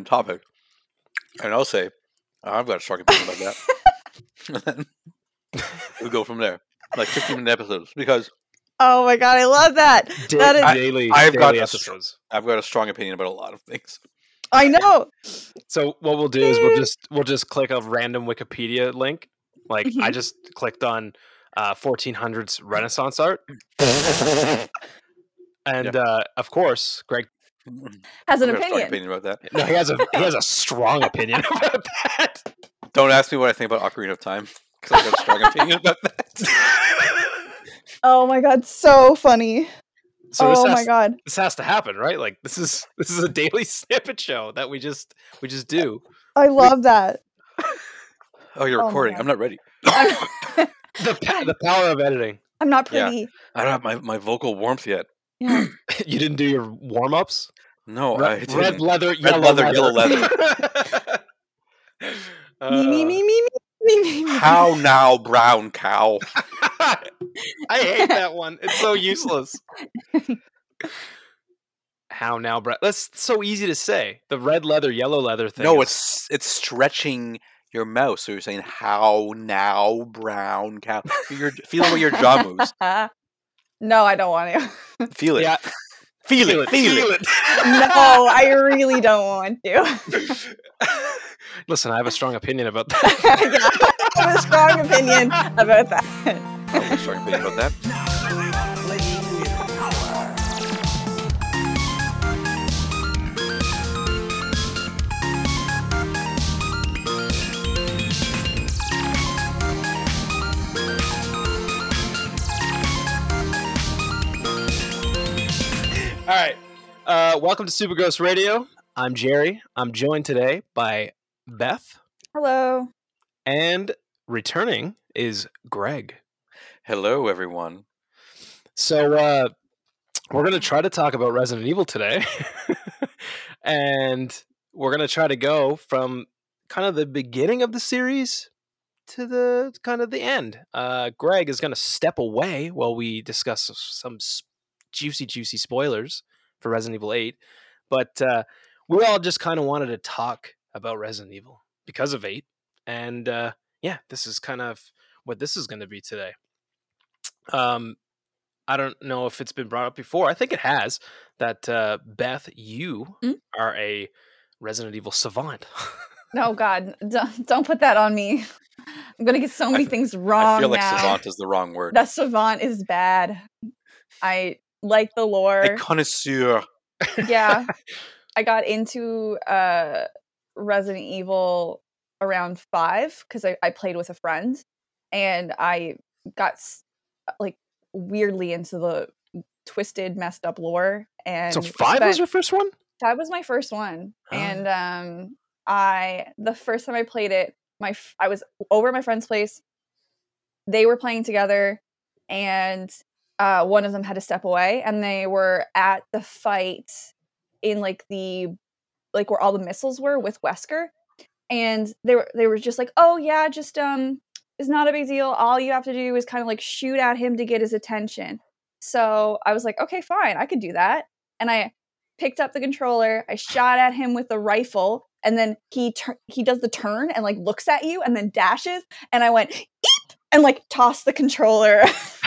open topic, and I'll say I've got a strong opinion about that. we go from there, like 15 minute episodes, because Oh my god, I love that. Da- That is- daily, I've got daily a str- episodes. I've got a strong opinion about a lot of things. I know. So what we'll do is we'll just we'll just click a random Wikipedia link. Like I Mhm. just clicked on uh, 1400s Renaissance art, and uh, of course, Greg. Mm-hmm. Has an I've got opinion. opinion about that. No, he has a he has a strong opinion about that. Don't ask me what I think about Ocarina of Time, because I've got a strong opinion about that. Oh my god, so funny. So oh has, my god. this has to happen, right? Like this is this is a daily snippet show that we just we just do. I love that. Oh, you're Oh recording. I'm not ready. The the power of editing. I'm not Yeah. pretty. I don't have my, my vocal warmth yet. Yeah. You didn't do your warm ups. No, I red, didn't. red leather, yellow leather, yellow me, me, me, me, me, me, me, me. How now, brown cow? Uh, I hate that one. It's so useless. How now, Brett? That's so easy to say. The red leather, yellow leather thing. No, it's it's stretching your mouth. So you're saying how now, brown cow? You're feeling what your jaw moves. No, I don't want to. Feel it. Yeah. Feel, it. Feel, it. no, I really don't want to. Listen, I have a strong opinion about that. yeah, I have a strong opinion about that. I have a strong opinion about that. All right. Uh, welcome to Super Ghost Radio. I'm Jerry. I'm joined today by Beth, Hello. and returning is Greg. Hello, everyone. So uh, we're going to try to talk about Resident Evil today, and we're going to try to go from kind of the beginning of the series to the kind of the end. Uh, Greg is going to step away while we discuss some s- juicy, juicy spoilers for Resident Evil Eight, but uh, we all just kind of wanted to talk about Resident Evil because of Eight, and uh, yeah, this is kind of what this is going to be today. Um, I don't know if it's been brought up before. I think it has. That uh, Beth, you Mm? are a Resident Evil savant. No, God, don't, don't put that on me. I'm gonna get so many things wrong I feel like now. savant is the wrong word. That savant is bad. I like the lore. A connoisseur. yeah, I got into uh, Resident Evil around five because I, I played with a friend, and I got like weirdly into the twisted, messed up lore. And so five spent- was your first one. that was my first one Ah. and um i the first time i played it my I was over at my friend's place they were playing together and uh one of them had to step away and they were at the fight in like the like where all the missiles were with wesker and they were they were just like oh yeah just um it's not a big deal all you have to do is kind of like shoot at him to get his attention so i was like okay fine i could do that and i picked up the controller i shot at him with the rifle and then he tur- he does the turn and like looks at you and then dashes and i went Eep! and like tossed the controller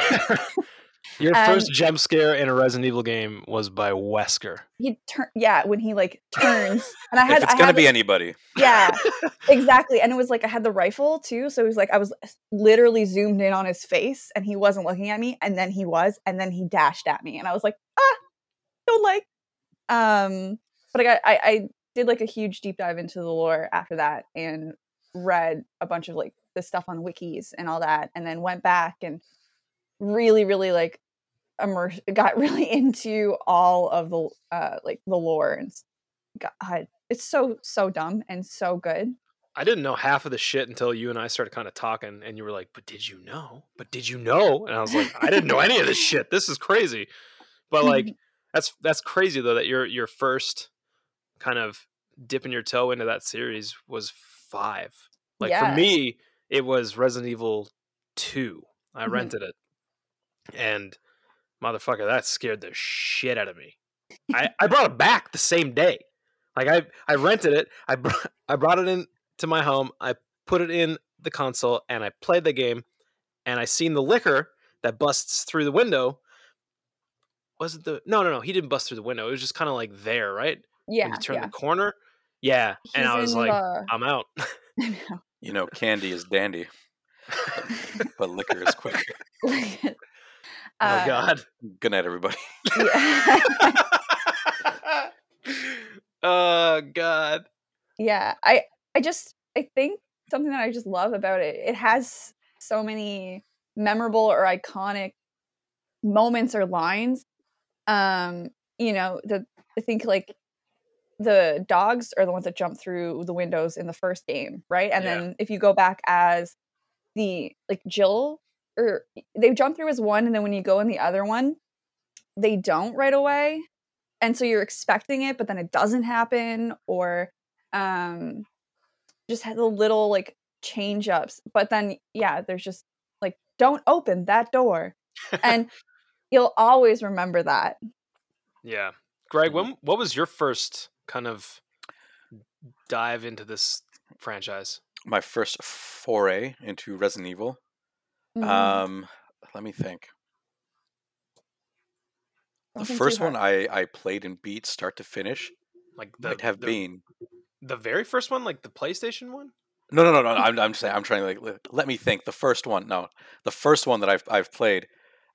Your And- first jump scare in a Resident Evil game was by Wesker. he turn yeah when he like turns and i had If it's I gonna had, be anybody, yeah exactly and it was like i had the rifle too so it was like i was literally zoomed in on his face and he wasn't looking at me and then he was and then he dashed at me and i was like ah don't like um but i got i, I did like a huge deep dive into the lore after that and read a bunch of like the stuff on wikis and all that and then went back and really really like immersed got really into all of the uh like the lore and god it's so so dumb and so good I didn't know half of the shit until you and I started kind of talking, and you were like, "But did you know? But did you know?" And I was like, "I didn't know any of this shit. This is crazy." But like, that's that's crazy though that your your first kind of dipping your toe into that series was five. Like Yeah. for me, it was Resident Evil two. I Mhm. rented it, and motherfucker, that scared the shit out of me. I I brought it back the same day. Like I I rented it. I br- I brought it in to my home. I put it in the console and I played the game. And I seen the Licker that busts through the window. Was it the no no no? He didn't bust through the window. It was just kind of like there, right? Yeah, When you turn yeah. the corner. Yeah, and I was like, the- I'm out. You know, candy is dandy, but liquor is quicker. Oh Uh, God. Good night, everybody. yeah. oh God. yeah i i just i think something that i just love about it it has so many memorable or iconic moments or lines um you know the i think like the dogs are the ones that jump through the windows in the first game right and Yeah. then if you go back as the like jill or they jump through as one and then when you go in the other one they don't right away and so you're expecting it but then it doesn't happen or um just had the little like change ups but then yeah there's just like don't open that door and you'll always remember that Yeah. Greg, Mhm. when what was your first kind of dive into this franchise? My first foray into Resident Evil. Mhm. Um, let me think. The too first one hard. I I played and beat start to finish Like the might have the, been the very first one, like the PlayStation one? No, no, no, no. I'm, I'm saying I'm trying to like let, let me think. The first one, no, the first one that I've I've played,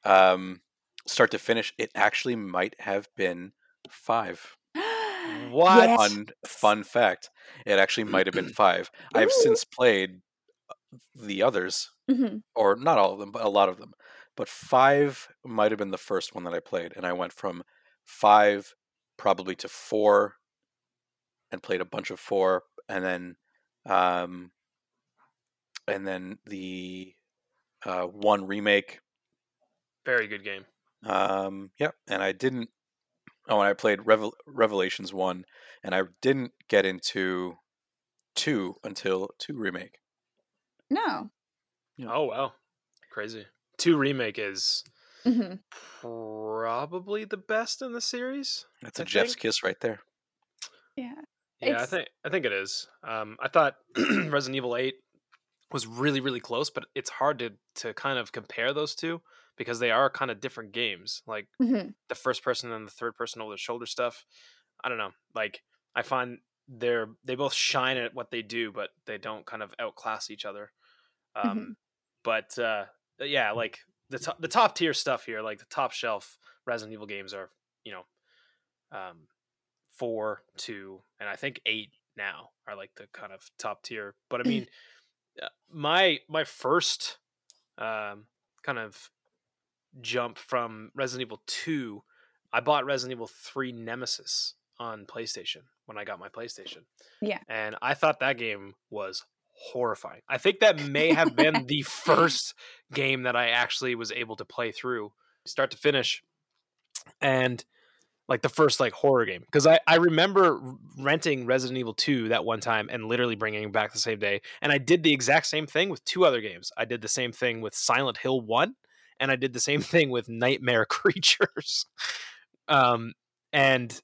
um, start to finish, it actually might have been five. What? Yes. Fun fun fact, it actually might have been five. I've Ooh. since played uh, the others, Mhm. or not all of them, but a lot of them. But five might have been the first one that I played, and I went from five probably to four, and played a bunch of four, and then, um, and then the uh, one remake. Very good game. Um, yep, and I didn't. Oh, and I played Revel- Revelations one, and I didn't get into two until two remake. no Yeah. Oh wow. Crazy. Two remake is hmm probably the best in the series. That's a I Jeff's think- kiss right there. yeah Yeah, I think I think it is. Um, I thought Resident Evil Eight was really really close, but it's hard to to kind of compare those two because they are kind of different games. Like Mhm. the first person and the third person over the shoulder stuff. I don't know. Like I find they're they both shine at what they do, but they don't kind of outclass each other. Um, But uh, yeah, like the top, the top tier stuff here, like the top shelf Resident Evil games are, you know, um, four, two, and I think eight now are like the kind of top tier. But I mean, uh, my my first um, kind of jump from Resident Evil two, I bought Resident Evil three Nemesis on PlayStation when I got my PlayStation. Yeah. and I thought that game was horrifying. I think that may have been the first game that I actually was able to play through start to finish and like the first like horror game because I, I remember renting resident evil 2 that one time and literally bringing it back the same day and i did the exact same thing with two other games i did the same thing with silent hill 1 and i did the same thing with nightmare creatures um and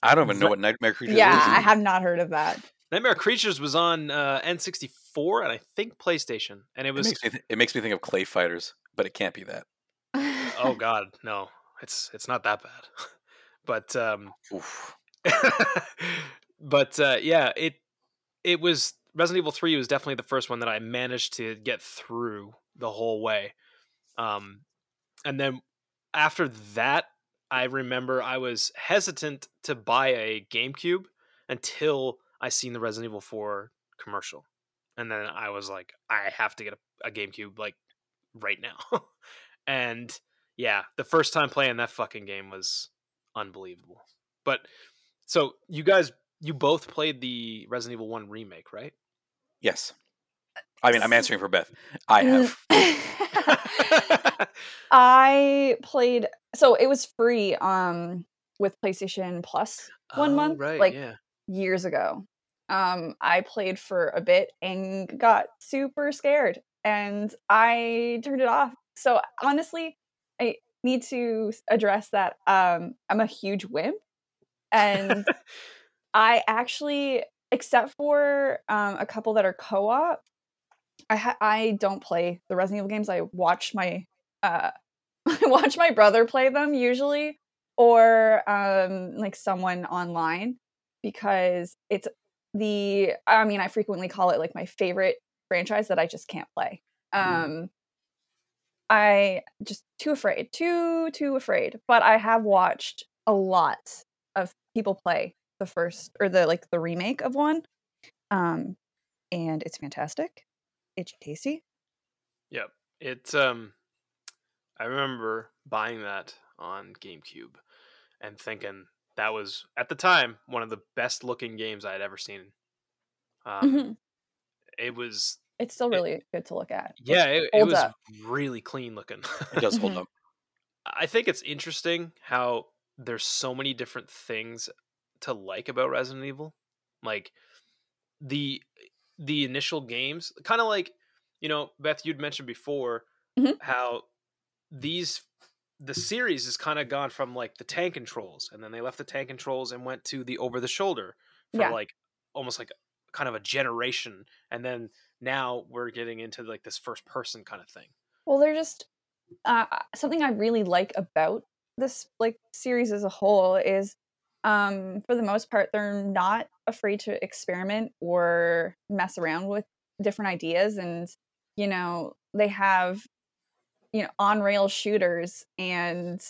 I don't even know what Nightmare Creatures yeah is. i have not heard of that nightmare creatures was on uh, n64 and i think playstation and it It was makes me th- it makes me think of Clay Fighters, but it can't be that. oh god no it's it's not that bad but um but uh, yeah, it it was Resident Evil Three was definitely the first one that I managed to get through the whole way. Um, and then after that, I remember I was hesitant to buy a GameCube until I seen the Resident Evil Four commercial, and then I was like, I have to get a, a GameCube like right now. and yeah, the first time playing that fucking game was unbelievable. But so you guys, you both played the Resident Evil One remake, right? Yes. I mean, I'm answering for Beth. I have. I played so it was free um with PlayStation Plus one Oh, month right? like yeah. Years ago. Um I played for a bit and got super scared and I turned it off. So honestly, I need to address that um I'm a huge wimp and I actually, except for um, a couple that are co-op, I ha- I don't play the Resident Evil games. I watch my uh, I watch my brother play them usually, or um, like someone online because it's the. I mean, I frequently call it like my favorite franchise that I just can't play. Um, I just too afraid, too too afraid. But I have watched a lot of people play the first or the like the remake of one, um, and it's fantastic. It's tasty. Yep. It's um I remember buying that on GameCube and thinking that was at the time one of the best looking games I had ever seen. Um Mhm. it was It's still it- really good to look at. yeah, it, it holds was up. really clean looking. It does hold Mhm. up. I think it's interesting how there's so many different things to like about Resident Evil. Like the the initial games, kind of like, you know, Beth you'd mentioned before Mhm. how these the series has kind of gone from like the tank controls and then they left the tank controls and went to the over the shoulder for Yeah. like almost like kind of a generation and then now we're getting into like this first person kind of thing. Well, they're just uh, something I really like about this like series as a whole is um for the most part they're not afraid to experiment or mess around with different ideas and you know they have you know on rail shooters and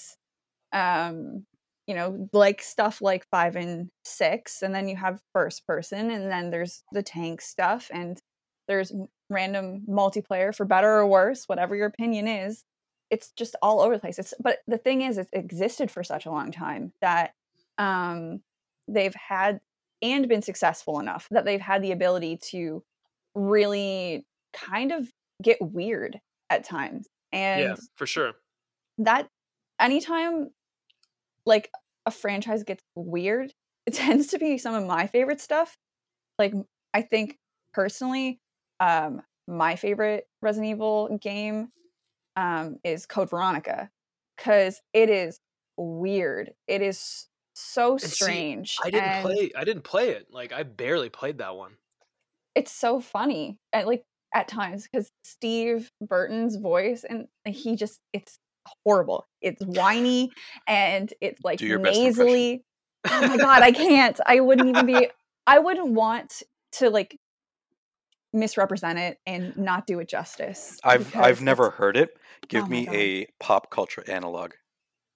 um you know like stuff like 5 and 6 and then you have first person and then there's the tank stuff and there's random multiplayer for better or worse whatever your opinion is. It's just all over the place. It's but the thing is it's existed for such a long time that um they've had and been successful enough that they've had the ability to really kind of get weird at times and yeah, for sure. that anytime like a franchise gets weird it tends to be some of my favorite stuff like I think personally um my favorite resident evil game um is code veronica because it is weird it is so see, strange I didn't and play. I didn't play it. Like I barely played that one. it's so funny and like at times because steve burton's voice and he just it's horrible it's whiny and it's like Do your best nasally oh my god i can't i wouldn't even be i wouldn't want to like misrepresent it and not do it justice I've I've never heard it. Oh Give Oh me God. a pop culture analog.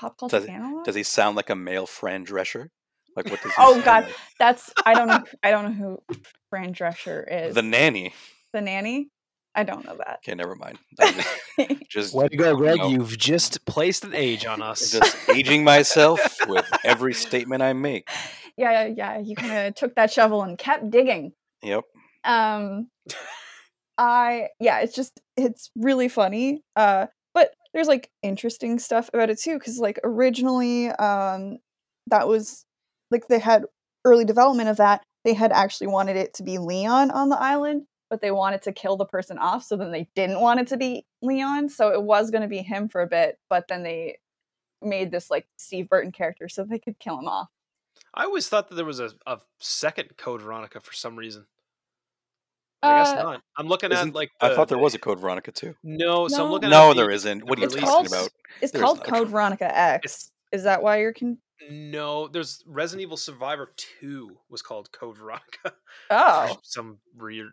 pop culture does- analog? Does he sound like a male Fran Drescher? Like what does he Oh, sound God. like? that's i don't know i don't know who fran drescher is The nanny. The nanny i don't know that Okay, never mind. Just, just, Way to go, Greg! know. You've just placed an age on us. just aging myself with every statement I make. yeah yeah you kind of took that shovel and kept digging Yep. um i yeah it's just it's really funny uh but there's like interesting stuff about it too because like originally um that was like they had early development of that they had actually wanted it to be leon on the island but they wanted to kill the person off so then they didn't want it to be leon so it was going to be him for a bit but then they made this like steve burton character so they could kill him off I always thought that there was a, a second Code Veronica for some reason. I guess Uh, not. I'm looking Isn't- at like. I thought there was a Code Veronica too. No, so I'm No. looking. No, at the- there isn't. What are you talking about? it's There's called not. code veronica x is that why you're con- No, there's Resident Evil Survivor Two was called Code Veronica oh for some weird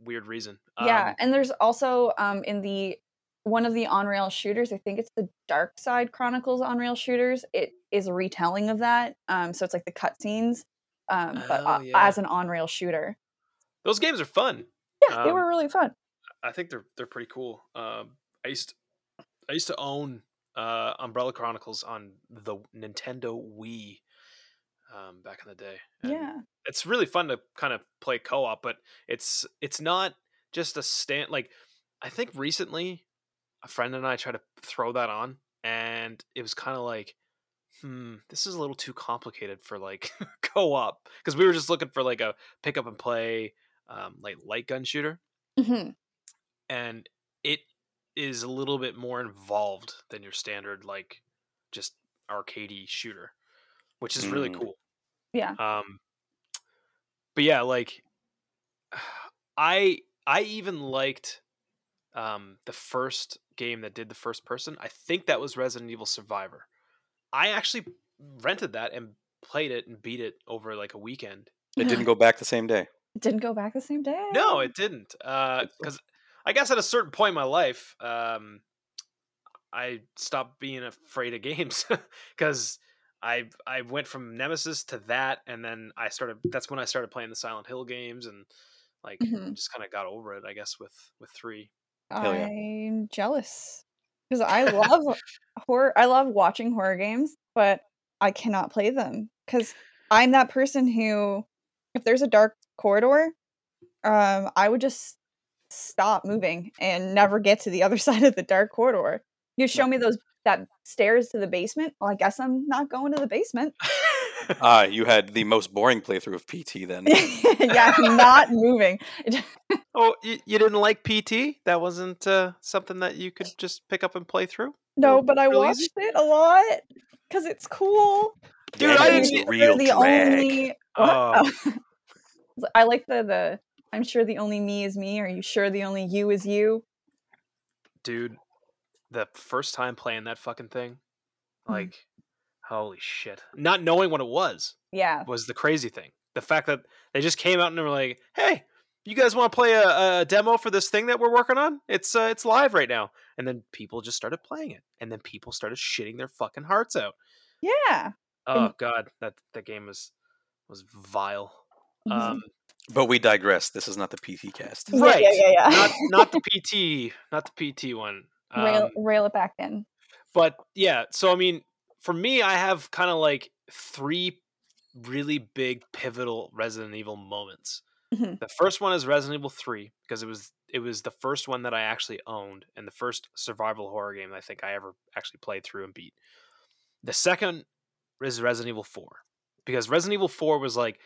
weird reason. Yeah, Um, and there's also um in the one of the on rail shooters, I think it's the Dark Side Chronicles on rail shooters. It is a retelling of that. Um, so it's like the cutscenes, um, but Oh, uh, yeah. as an on rail shooter. those games are fun. Yeah, they Um, were really fun. I think they're they're pretty cool. Um, I used I used to own uh, Umbrella Chronicles on the Nintendo Wii um, back in the day. and Yeah, it's really fun to kind of play co-op, but it's it's not just a stand. Like I think recently, a friend and I tried to throw that on, and it was kind of like, hmm, this is a little too complicated for like co-op because we were just looking for like a pick up and play, um, like light gun shooter hmm and is a little bit more involved than your standard like just arcadey shooter which is really Mm. cool yeah. um but yeah, like I I even liked um the first game that did the first person. I think that was Resident Evil Survivor. I actually rented that and played it and beat it over like a weekend. It didn't go back the same day. It didn't go back the same day. No, it didn't. Uh, because I guess at a certain point in my life, um, I stopped being afraid of games because I I went from Nemesis to that, and then I started. That's when I started playing the Silent Hill games, and like Mhm. just kind of got over it. I guess with with three. Yeah. I'm jealous because I love horror. I love watching horror games, but I cannot play them because I'm that person who, if there's a dark corridor, um, I would just stop moving and never get to the other side of the dark corridor. You show me those that stairs to the basement. Well, I guess I'm not going to the basement. Ah, you had the most boring playthrough of PT then. yeah, not moving. Oh, you, you didn't like PT? That wasn't uh, something that you could just pick up and play through. no, but I real watched easy? it a lot because it's cool. Dude, I That didn't is see- They're real the drag. only. Oh. I like the the. I'm sure the only me is me. Are you sure the only you is you? dude the first time playing that fucking thing Mhm. like holy shit not knowing what it was Yeah. was the crazy thing the fact that they just came out and were like hey you guys want to play a, a demo for this thing that we're working on it's uh, it's live right now and then people just started playing it and then people started shitting their fucking hearts out Yeah. oh And- god that that game was was vile. Um But we digress. This is not the PT cast. Right Yeah, yeah, yeah. not not the pt not the pt one rail, Um, rail it back in. but yeah so i mean for me i have kind of like three really big pivotal resident evil moments Mhm. the first one is resident evil 3 because it was it was the first one that i actually owned and the first survival horror game i think i ever actually played through and beat the second is resident evil 4 because resident evil 4 was like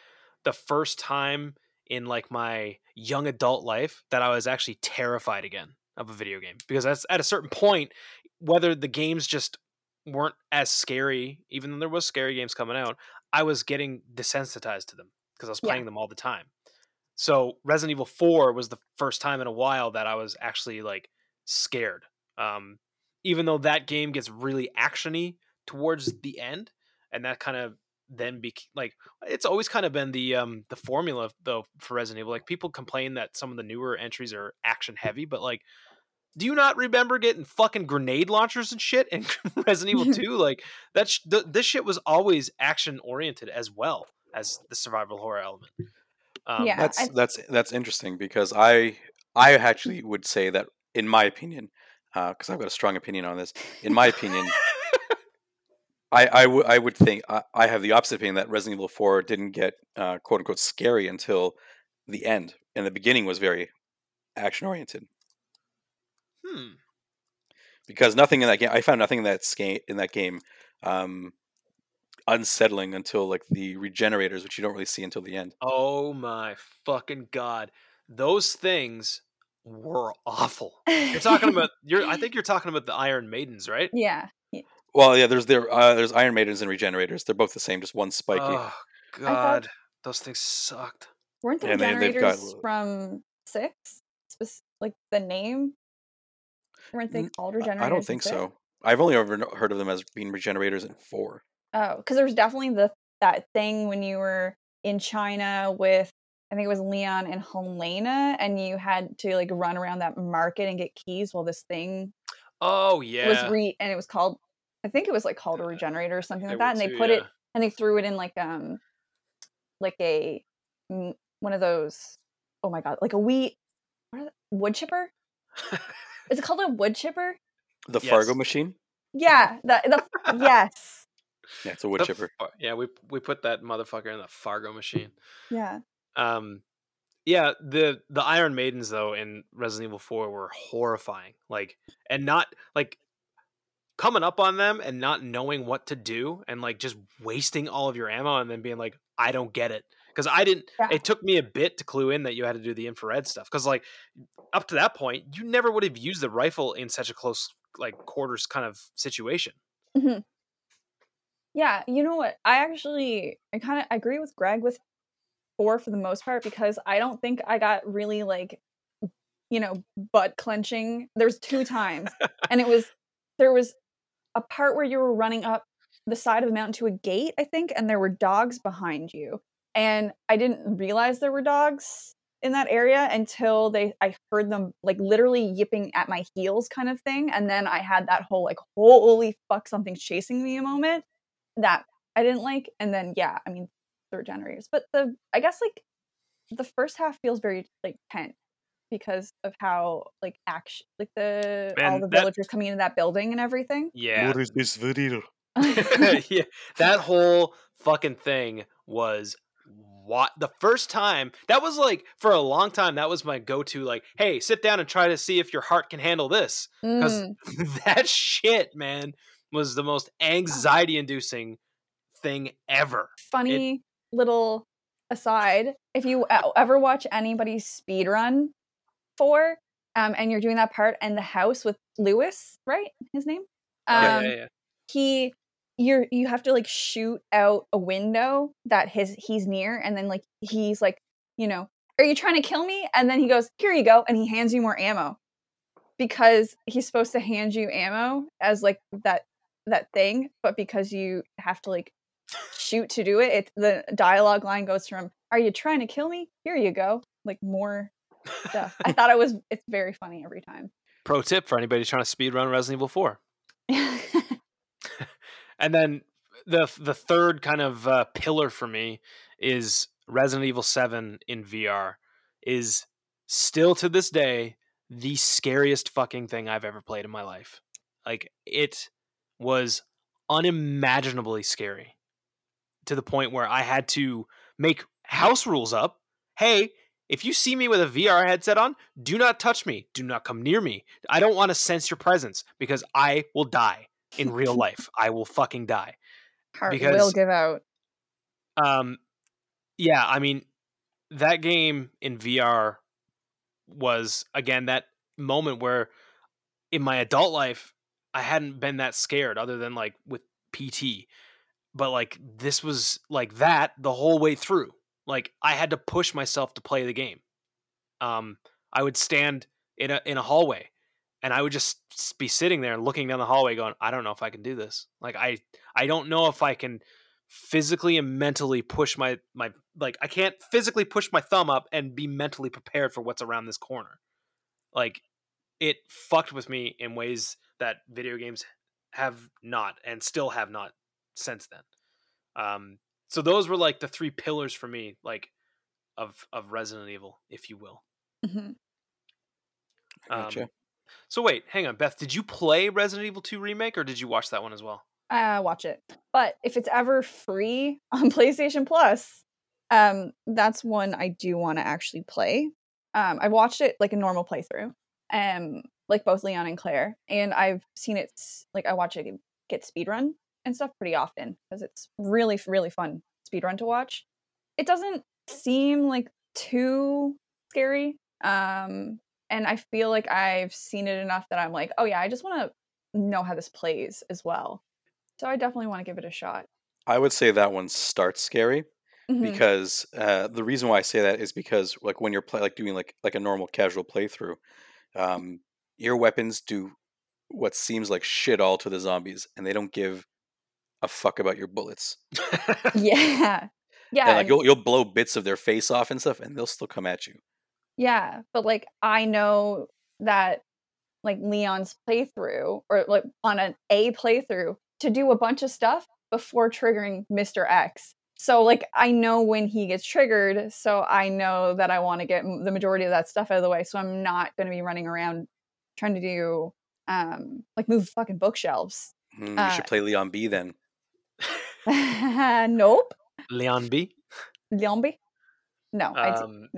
the first time in like my young adult life that i was actually terrified again of a video game because that's at a certain point whether the games just weren't as scary even though there was scary games coming out i was getting desensitized to them because i was Yeah. playing them all the time so resident evil 4 was the first time in a while that i was actually like scared um even though that game gets really actiony towards the end and that kind of then be like it's always kind of been the um the formula though for Resident Evil. Like people complain that some of the newer entries are action heavy, but like do you not remember getting fucking grenade launchers and shit in Resident Evil 2? Like that sh- th- this shit was always action oriented as well as the survival horror element. Um, Yeah. That's I- that's that's interesting because I I actually would say that in my opinion, because I've got a strong opinion on this. In my opinion, I I would would think I, I have the opposite opinion that Resident Evil Four didn't get uh, quote unquote scary until the end, and the beginning was very action oriented Hmm. because nothing in that game I found nothing in that game in that game um, unsettling until like the regenerators, which you don't really see until the end. Oh my fucking god. Those things were awful. You're talking about you're I think you're talking about the Iron Maidens, right? Yeah. Yeah. Well, yeah, there's there uh, there's Iron Maidens and Regenerators. They're both the same, just one spiky. Oh god. Those things sucked. Weren't the And they- got- from six? Spec- like the name? Weren't they N- called regenerators? I don't think so. I've only ever heard of them as being Regenerators in four. Oh, because there was definitely the that thing when you were in China with I think it was Leon and Helena, and you had to like run around that market and get keys while this thing Oh yeah. was re and it was called I think it was like called a regenerator or something like that, and they too, put it and they threw it in like um like a mm, one of those oh my god like a wheat what are the, wood chipper is it called a wood chipper The Yes. Fargo machine? yeah the, the yes Yeah, it's a wood The chipper. Yeah, we we put that motherfucker in the Fargo machine. yeah Um, yeah, the the Iron Maidens though in Resident Evil Four were horrifying. Like, and not like coming up on them and not knowing what to do and like just wasting all of your ammo and then being like, I don't get it because I didn't. Yeah. It took me a bit to clue in that you had to do the infrared stuff because like up to that point you never would have used the rifle in such a close like quarters kind of situation. Mm-hmm. Yeah, you know what? I actually I kind of agree with Greg with four for the most part because I don't think I got really like, you know, butt clenching. There's two times, and it was there was a part where you were running up the side of the mountain to a gate, I think, and there were dogs behind you, and I didn't realize there were dogs in that area until they I heard them like literally yipping at my heels kind of thing. And then I had that whole like holy fuck something's chasing me a moment that I didn't like. And then yeah I mean third generators. But the I guess like the first half feels very like tense because of how like action like the all the that- villagers coming into that building and everything Yeah. is this video? yeah, that whole fucking thing was what the first time that was like for a long time that was my go-to like hey sit down and try to see if your heart can handle this because Mm, that shit man was the most anxiety inducing thing ever funny little aside if you ever watch anybody speed run for um and you're doing that part and the house with luis right? His name? Um yeah, yeah, yeah. he you're you have to like shoot out a window that his he's near and then like he's like you know are you trying to kill me? And then he goes here you go and he hands you more ammo because he's supposed to hand you ammo as like that that thing but because you have to like shoot to do it it the dialogue line goes from are you trying to kill me? Here you go like more stuff i thought it was it's very funny every time pro tip for anybody trying to speed run resident evil 4 and then the the third kind of uh, pillar for me is Resident Evil 7 in VR is still to this day the scariest fucking thing I've ever played in my life. Like it was unimaginably scary to the point where I had to make house rules up. Hey, if you see me with a VR headset on, do not touch me. Do not come near me. I don't want to sense your presence because I will die in real life. I will fucking die. heart will give out Um, yeah, I mean, that game in VR was again that moment where in my adult life I hadn't been that scared other than like with PT. But like this was like that the whole way through. Like I had to push myself to play the game. Um I would stand in a in a hallway and I would just be sitting there looking down the hallway going, I don't know if I can do this. Like I I don't know if I can physically and mentally push my my like I can't physically push my thumb up and be mentally prepared for what's around this corner. Like it fucked with me in ways that video games have not and still have not since then. Um so those were like the three pillars for me like of of Resident Evil, if you will. Mhm. Gotcha. Um, so wait, hang on, Beth. Did you play Resident Evil 2 remake or did you watch that one as well? uh, watch it. But if it's ever free on PlayStation Plus, um, that's one I do want to actually play. Um, I watched it like a normal playthrough, um, like both Leon and Claire, and I've seen it like I watch it get speedrun and stuff pretty often because it's really really fun speedrun to watch. It doesn't seem like too scary, um, and I feel like I've seen it enough that I'm like, oh yeah, I just want to know how this plays as well. So I definitely want to give it a shot. I would say that one starts scary Mhm. because uh, the reason why I say that is because like when you're play, like doing like like a normal casual playthrough, um, your weapons do what seems like shit all to the zombies, and they don't give a fuck about your bullets. yeah, yeah, and like you'll you'll blow bits of their face off and stuff, and they'll still come at you. yeah. But like I know that like Leon's playthrough or like on an A playthrough to do a bunch of stuff before triggering Mr. X. So like I know when he gets triggered, so I know that I want to get the majority of that stuff out of the way. So I'm not going to be running around trying to do um like move fucking bookshelves. Hmm, you Uh, should play Leon B then. nope, Leon B. Leombi. No, I d- Um,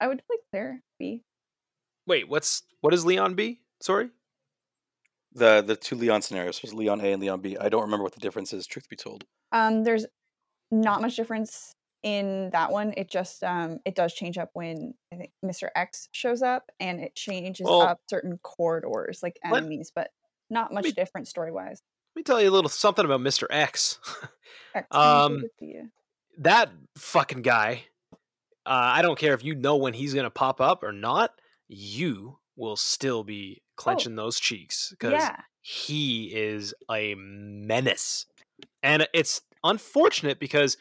I would play Claire B. wait, what's what is Leon B? Sorry. The the two Leon scenarios, there's Leon A and Leon B. I don't remember what the difference is. Truth be told, Um, there's not much difference in that one. It just um it does change up when I think Mr. X shows up and it changes Well, up certain corridors like let- enemies, but not much me- different story wise. Let me tell you a little something about Mr. X. X, can I give Um, it to you? that fucking guy uh, I don't care if you know when he's gonna pop up or not. You will still be clenching those cheeks because yeah. he is a menace, and it's unfortunate because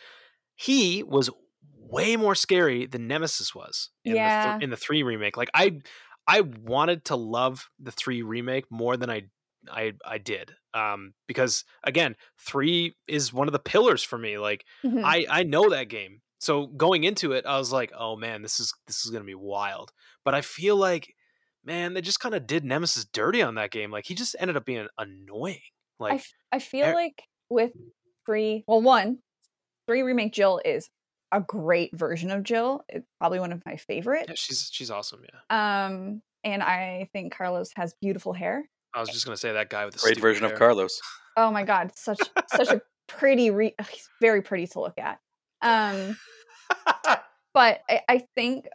he was way more scary than Nemesis was in the th- in the three remake. Like I, I wanted to love the three remake more than I, I, I did. Um, because again, three is one of the pillars for me. Like Mhm. I, I know that game, so going into it, I was like, oh man, this is this is gonna be wild. But I feel like, man, they just kind of did Nemesis dirty on that game. Like he just ended up being annoying. I, Like f- I feel er- like with three, well, one, three remake Jill is a great version of Jill. It's probably one of my favorite. yeah, she's she's awesome. Yeah, Um, and I think Carlos has beautiful hair. I was just gonna say that guy with the Great stupid version of. Carlos. Oh my god, such such a pretty re- ugh, he's very pretty to look at. Um, but I, I think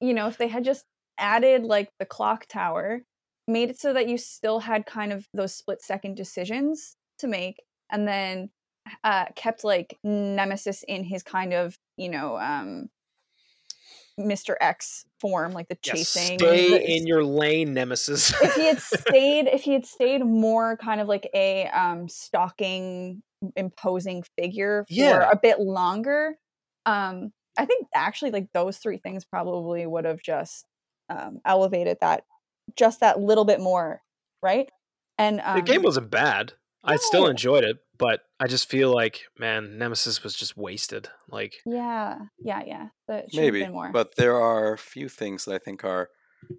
you know if they had just added like the clock tower, made it so that you still had kind of those split second decisions to make, and then uh, kept like Nemesis in his kind of you know um, Mr. X form, like the Yeah, chasing. stay the- in your lane, Nemesis. if he had stayed if he had stayed more kind of like a um stalking imposing figure for Yeah. a bit longer um i think actually like those three things probably would have just um elevated that just that little bit more right and um, the game wasn't bad. I still enjoyed it, but I just feel like, man, Nemesis was just wasted. Like, yeah yeah yeah that Maybe, more but there are a few things that I think are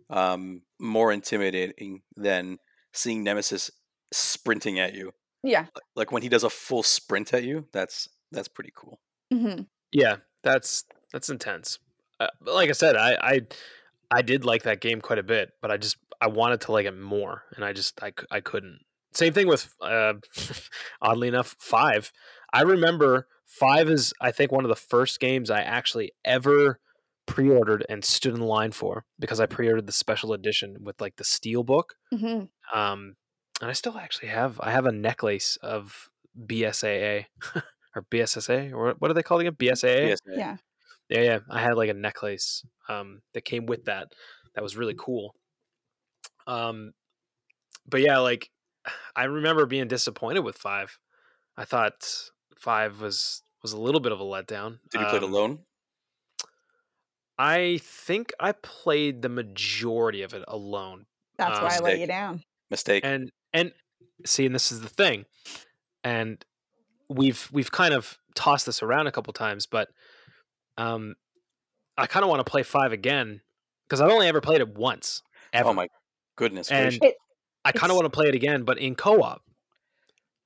um, more intimidating than seeing Nemesis sprinting at you. yeah Like when he does a full sprint at you, that's that's pretty cool. hmm yeah, that's that's intense. Uh, but like I said, I, I I did like that game quite a bit, but I just I wanted to like it more, and I just I I couldn't. Same thing with uh, oddly enough, five. I remember five is I think one of the first games I actually ever pre-ordered and stood in line for because I pre-ordered the special edition with like the steel book. hmm Um, and I still actually have I have a necklace of BSAA or BSSA or what- what are they calling it? BSAA. Yes, yeah Yeah, yeah. I had like a necklace um, that came with that. That was really cool. Um, but yeah, like I remember being disappointed with five. I thought five was was a little bit of a letdown. Did you play it Um, alone? I think I played the majority of it alone. that's uh, why i let you down Mistake. and and see and this is the thing and we've we've kind of tossed this around a couple times but um i kind of want to play five again because i've only ever played it once ever oh my goodness and! It- i kind of want to play it again but in co-op.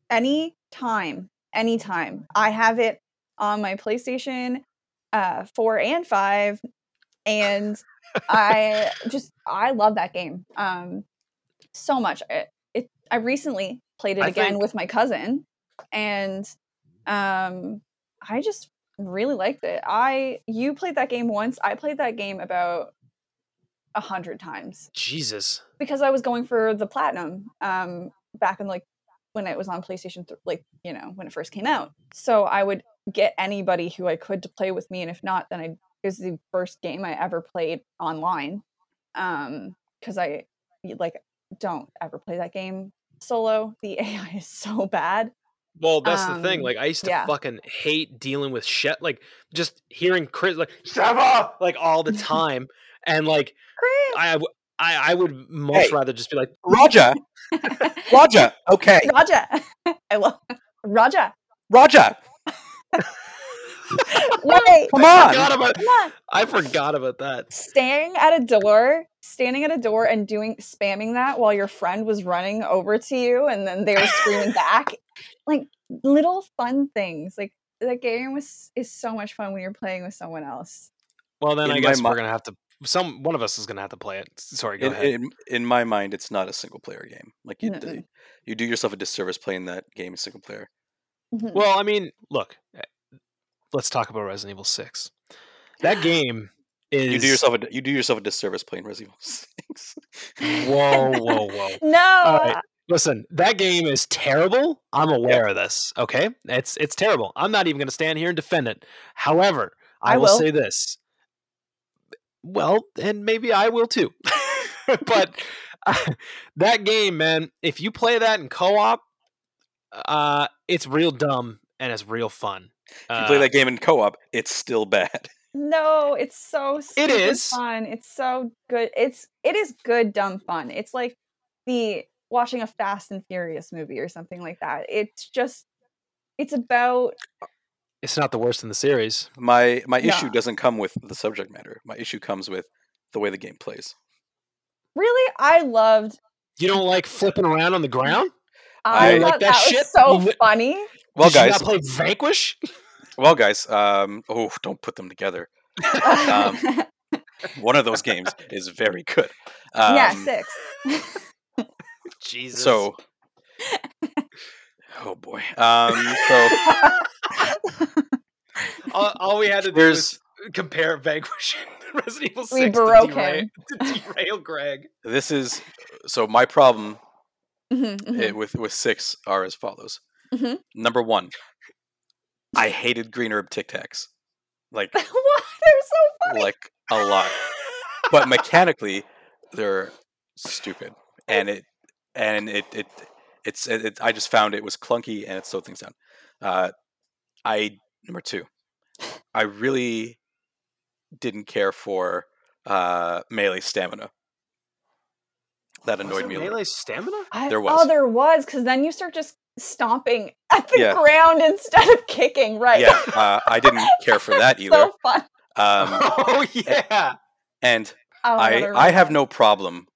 Any time anytime. I have it on my playstation uh 4 and 5 and i just i love that game um so much. It, it i recently played it I again think- with my cousin and um i just really liked it. I you played that game once i played that game about a hundred times jesus because I was going for the platinum um back in like when it was on PlayStation th- like you know when it first came out. So I would get anybody who I could to play with me and if not then I it was the first game I ever played online. Um cuz I y- like don't ever play that game solo. The AI is so bad. well that's the thing Um, like i used to yeah. fucking hate dealing with shit like just hearing chris like Sheva! like all the time and like I I, w- I i would much Hey. rather just be like Roger, Roger. Okay, Raja. I love Raja. Roger. Wait. Come I on. forgot about Come on. I forgot about that. standing at a door standing at a door and doing spamming that while your friend was running over to you and then they were screaming back like little fun things like that game was is so much fun when you're playing with someone else Well, then In I guess mi- we're gonna have to. Some one of us is gonna have to play it. Sorry, go In, ahead. in, in my mind, it's not a single player game. Like you, d- Mm-mm. you do yourself a disservice playing that game single player. Mhm. well, I mean, look, eh, let's talk about Resident Evil Six. That game is. You do yourself a you do yourself a disservice playing Resident Evil Six. Whoa, whoa, whoa! no right. Listen, that game is terrible. I'm aware of this. Okay, it's it's terrible. I'm not even gonna stand here and defend it. However, I, I will, will. say this: well, and maybe I will too. but uh, that game, man, if you play that in co-op, uh, it's real dumb and it's real fun. If you play Uh, that game in co-op, it's still bad. No, it's so it is fun. It's so good. It's it is good dumb fun. It's like the watching a Fast and Furious movie or something like that. It's just it's about It's not the worst in the series. My my issue No. doesn't come with the subject matter. My issue comes with the way the game plays. really I loved You don't like flipping around on the ground? I I- Like that that, shit? was so You li- funny. Well, Did you guys, not play Vanquish? well, guys, um, oh, don't put them together. Um, One of those games is very good. Um, yeah, six. Jesus. So, oh boy. Um, so all, all we had to do There's- was compare Vanquish and Resident Evil 6 We to derail, him. to derail Greg. this is so my problem Mhm, mhm. eh, with with six are as follows. Mhm. Number one, I hated green herb Tic Tacs, like? They're so funny. like a lot. But mechanically, they're stupid, and it and it it it's it, it, I just found it was clunky and it slowed things down. Uh, I number two, I really didn't care for uh, melee stamina. That Was annoyed there me a little. melee stamina? I- there Oh, there was, because then you start just stomping at the Yeah. ground instead of kicking, right? Yeah, uh, I didn't care for that either. so fun. Um, oh yeah. and Oh, I I have no problem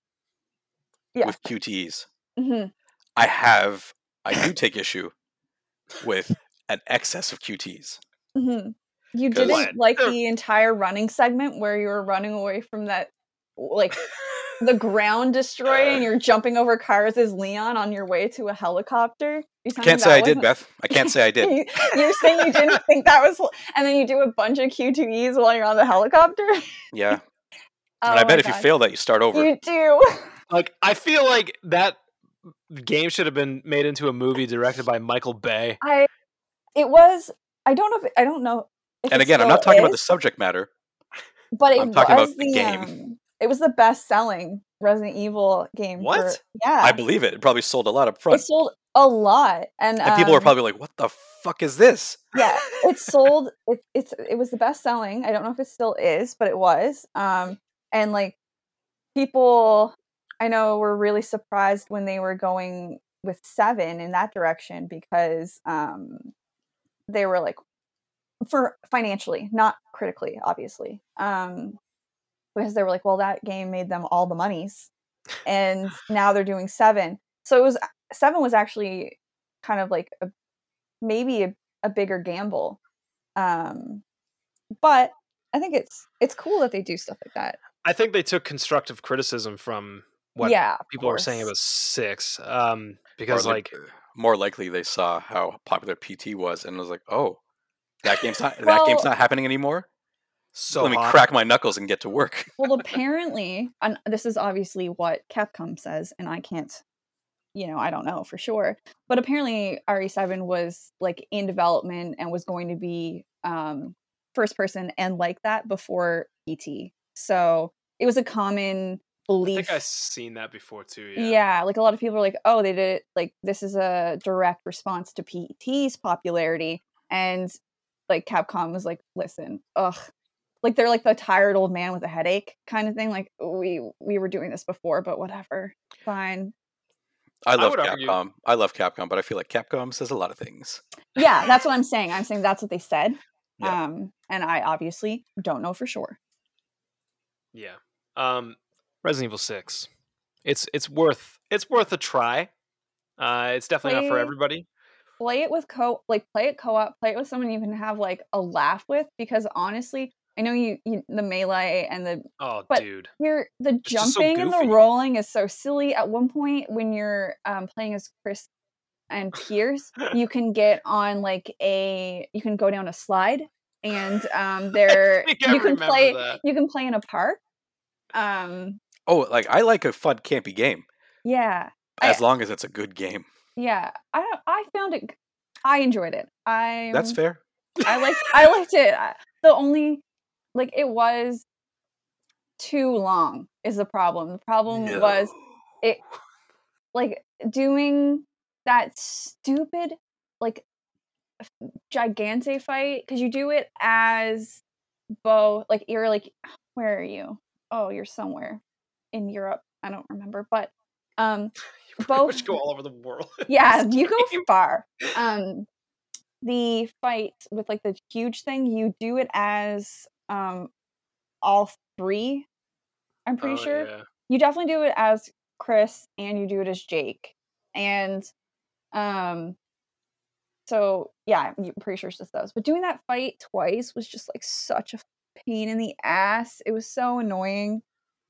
Yeah. with QTEs. Mhm. I have I do take issue with an excess of QTs. Mhm. You 'Cause- didn't like the entire running segment where you were running away from that, like the ground destroyer, and you're jumping over cars as Leon on your way to a helicopter. You I can't say I did, Beth. I can't say I did. You, you're saying you didn't think that was, and then you do a bunch of QTEs while you're on the helicopter. Yeah, Oh and I my bet if you fail that, you start over. you do. Like I feel like that game should have been made into a movie directed by Michael Bay. I, it was. I don't know if I don't know. And again, I'm not talking about the subject matter. But it I'm talking was about the the game. Um, it was the best-selling Resident Evil game. for- What? yeah, I believe it. It probably sold a lot up front, it sold a lot, and, and people were um, probably like, "What the fuck is this?" yeah, it sold. It, it's it was the best selling. I don't know if it still is, but it was. Um, and like people, I know were really surprised when they were going with seven in that direction because um, they were like for financially, not critically, obviously. Um, because they were like, well, that game made them all the monies, and now they're doing seven. So it was seven was actually kind of like a maybe a, a bigger gamble. Um, but I think it's it's cool that they do stuff like that. I think they took constructive criticism from what yeah, people were saying course. about six. Um, because they- like more likely they saw how popular PT was and was like, "Oh, that game's not that game's not happening anymore. so Let me hot. crack my knuckles and get to work." well, apparently, and this is obviously what Capcom says, and I can't, you know, I don't know for sure, but apparently RE7 was like in development and was going to be um, first person and like that before PT. So it was a common I belief. think I've seen that before too. yeah. Yeah. like a lot of people are like, oh, they did it. Like this is a direct response to PT's popularity, and like Capcom was like, listen, ugh, like they're like the tired old man with a headache kind of thing. Like we we were doing this before, but whatever, fine. I love would argue- Capcom. I love Capcom, but I feel like Capcom says a lot of things. Yeah, that's what I'm saying. I'm saying that's what they said. Yeah. Um, and I obviously don't know for sure. Yeah. Um, Resident Evil Six. It's it's worth it's worth a try. Uh, it's definitely not for everybody. play it with co like play it co-op play it with someone you can have like a laugh with because honestly i know you, you the melee and the Oh, But- dude. you're the so jumping and the rolling is so silly at one point when you're um playing as chris and pierce you can get on like a you can go down a slide and um there I you can play that. you can play in a park um Oh, like I like a fun campy game yeah I- as long as it's a good game. yeah i don't i found it I enjoyed it i That's fair. I liked I liked it. I- The only like it was too long is the problem. The problem was it like doing that stupid like f- gigante fight because you do it as both like you're like where are you oh you're somewhere in europe i don't remember but um both- go all over the world. yeah you go far um the fight with like the huge thing you do it as um all three i'm pretty Oh, sure yeah. you definitely do it as Chris and you do it as Jake. And um so yeah, I'm pretty sure it's just those. But doing that fight twice was just like such a pain in the ass. It was so annoying.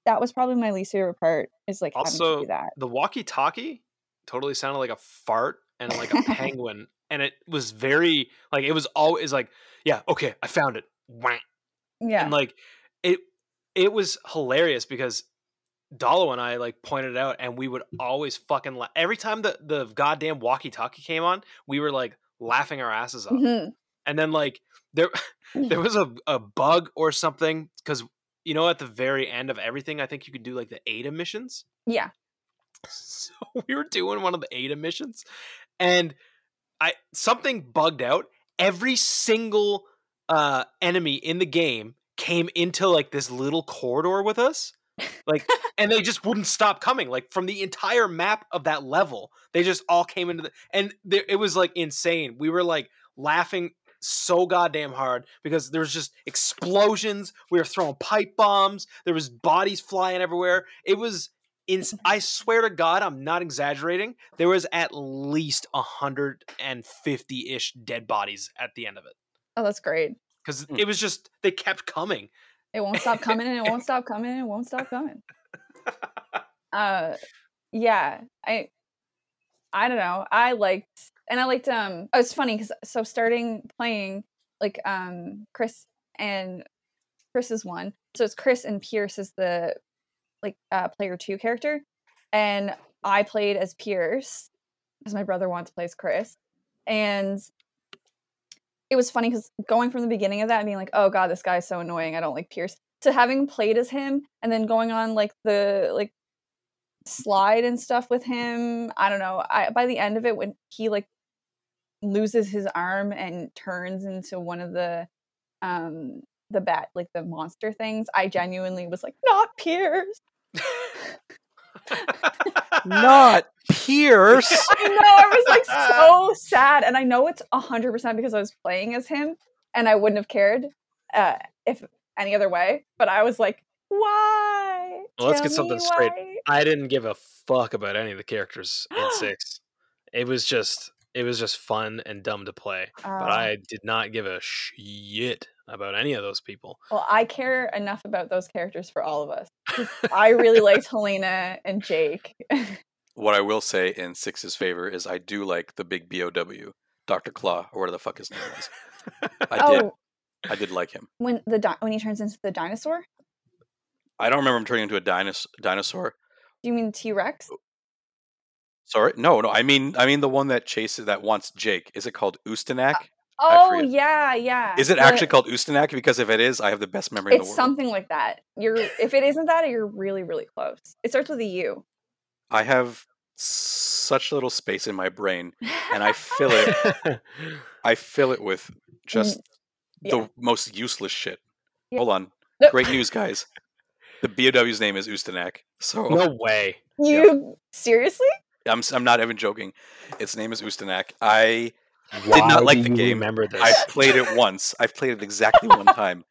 That was probably my least favorite part is like Also, do that. the walkie-talkie totally sounded like a fart and like a penguin, and it was very like it was always like, yeah, okay, I found it. Yeah. And like it, it was hilarious because Dalo and I like pointed it out, and we would always fucking la- every time the the goddamn walkie-talkie came on, we were like laughing our asses off. Mhm. And then like there there was a, a bug or something because you know at the very end of everything, I think you could do like the Ada missions. Yeah. So we were doing one of the Ada missions, and I something bugged out. Every single uh, enemy in the game came into like this little corridor with us, like, and they just wouldn't stop coming. Like from the entire map of that level, they just all came into the, and there, it was like insane. We were like laughing so goddamn hard because there was just explosions. We were throwing pipe bombs. There was bodies flying everywhere. It was in I swear to God, I'm not exaggerating. There was at least 150 ish dead bodies at the end of it Oh, that's great. because Hmm. it was just they kept coming. It won't stop coming and it won't stop coming and it won't stop coming. uh yeah i i don't know i liked and i liked um oh it's funny because so starting playing like um chris and chris is one. So it's chris and pierce is the like uh player two character. And i played as pierce because my brother wants to play as chris. And it was funny because going from the beginning of that and being like oh god this guy's so annoying. I don't like pierce. To having played as him and then going on like the like slide and stuff with him i don't know. I by the end of it when he like loses his arm and turns into one of the um the bat like the monster things i genuinely was like not pierce Not Pierce. i know i was like so sad and i know it's 100% because i was playing as him and i wouldn't have cared uh if any other way but i was like why Well, let's get something straight. why." I didn't give a fuck about any of the characters in six. It was just it was just fun and dumb to play. But Uh, I did not give a shit about any of those people. Well, I care enough about those characters for all of us. I really liked Helena and Jake. what I will say in Six's favor is I do like the big BOW, Doctor Claw, or whatever the fuck his name is. I did. oh, I did like him. when the di- when he turns into the dinosaur? I don't remember him turning into a dinos- dinosaur. Do you mean T Rex? Sorry, no, no. I mean, I mean the one that chases that wants Jake. Is it called Ustanak? I Oh yeah, yeah. Is it The- actually called Ustanak? Because if it is, I have the best memory in the It's world. something like that. You're if it isn't that, you're really really close. It starts with a U. I have such little space in my brain, and I fill it. I fill it with just Mm, yeah. the most useless shit. Yeah. Hold on. No. Great news, guys. The BOW's name is Ustanak. So no way. You seriously? I'm, s- I'm not even joking. Its name is Ustanak. I Why not like do the you game. Remember this? I played it once. I've played it exactly one time.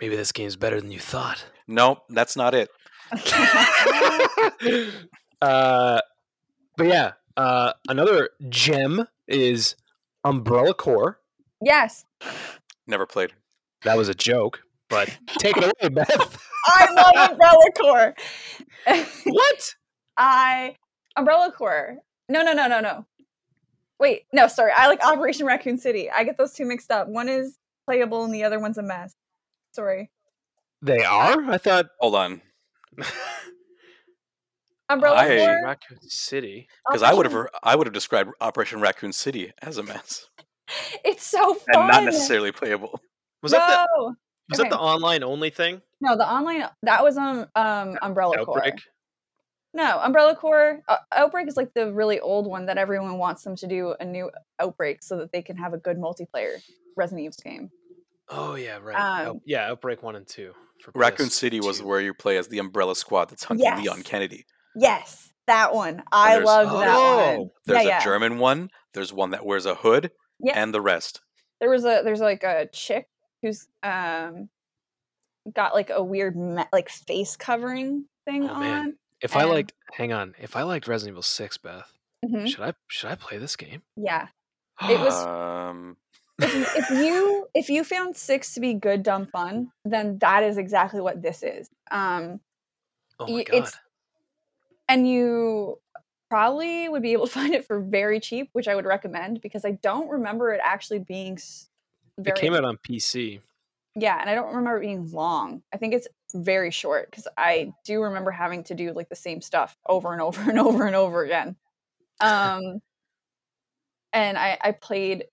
Maybe this game's better than you thought. No, that's not it. uh, but yeah, uh, another gem is Umbrella Corps. yes. Never played. That was a joke, but take it away, Beth. I love Umbrella Corps. what? I Umbrella Corps. No, no, no, no, no. Wait, no, sorry. I like Operation Raccoon City. I get those two mixed up. One is playable and the other one's a mess. Sorry. They are? I thought Hold on, Umbrella I- Corps. Raccoon City. because I would have I would have described Operation Raccoon City as a mess It's so fun. and not necessarily playable. Was that the No. was Okay. that the online only thing? No, the online that was on um Umbrella Corps. Outbreak. No, Umbrella Corps uh, Outbreak is like the really old one that everyone wants them to do a new Outbreak so that they can have a good multiplayer Resident Evil game. Oh yeah, right. Um, Out- yeah, Outbreak one and two. for Raccoon City was where you play as the Umbrella Squad that's hunting Leon Yes. Kennedy. Yes, that one. I love Oh. that one. Oh, There's yeah, a yeah. German one. There's one that wears a hood, Yeah. and the rest. There was a there's like a chick who's um got like a weird me- like face covering thing Oh, on. man. If I and- liked, hang on. If I liked Resident Evil Six, Beth, Mhm. should I should I play this game? Yeah. It was- Um, if, if you if you found six to be good dumb fun then that is exactly what this is um Oh my y- god. it's- and you probably would be able to find it for very cheap which i would recommend because i don't remember it actually being s- It very came out on PC. Yeah and i don't remember it being long. I think it's very short because i do remember having to do like the same stuff over and over and over and over again. Um and i i played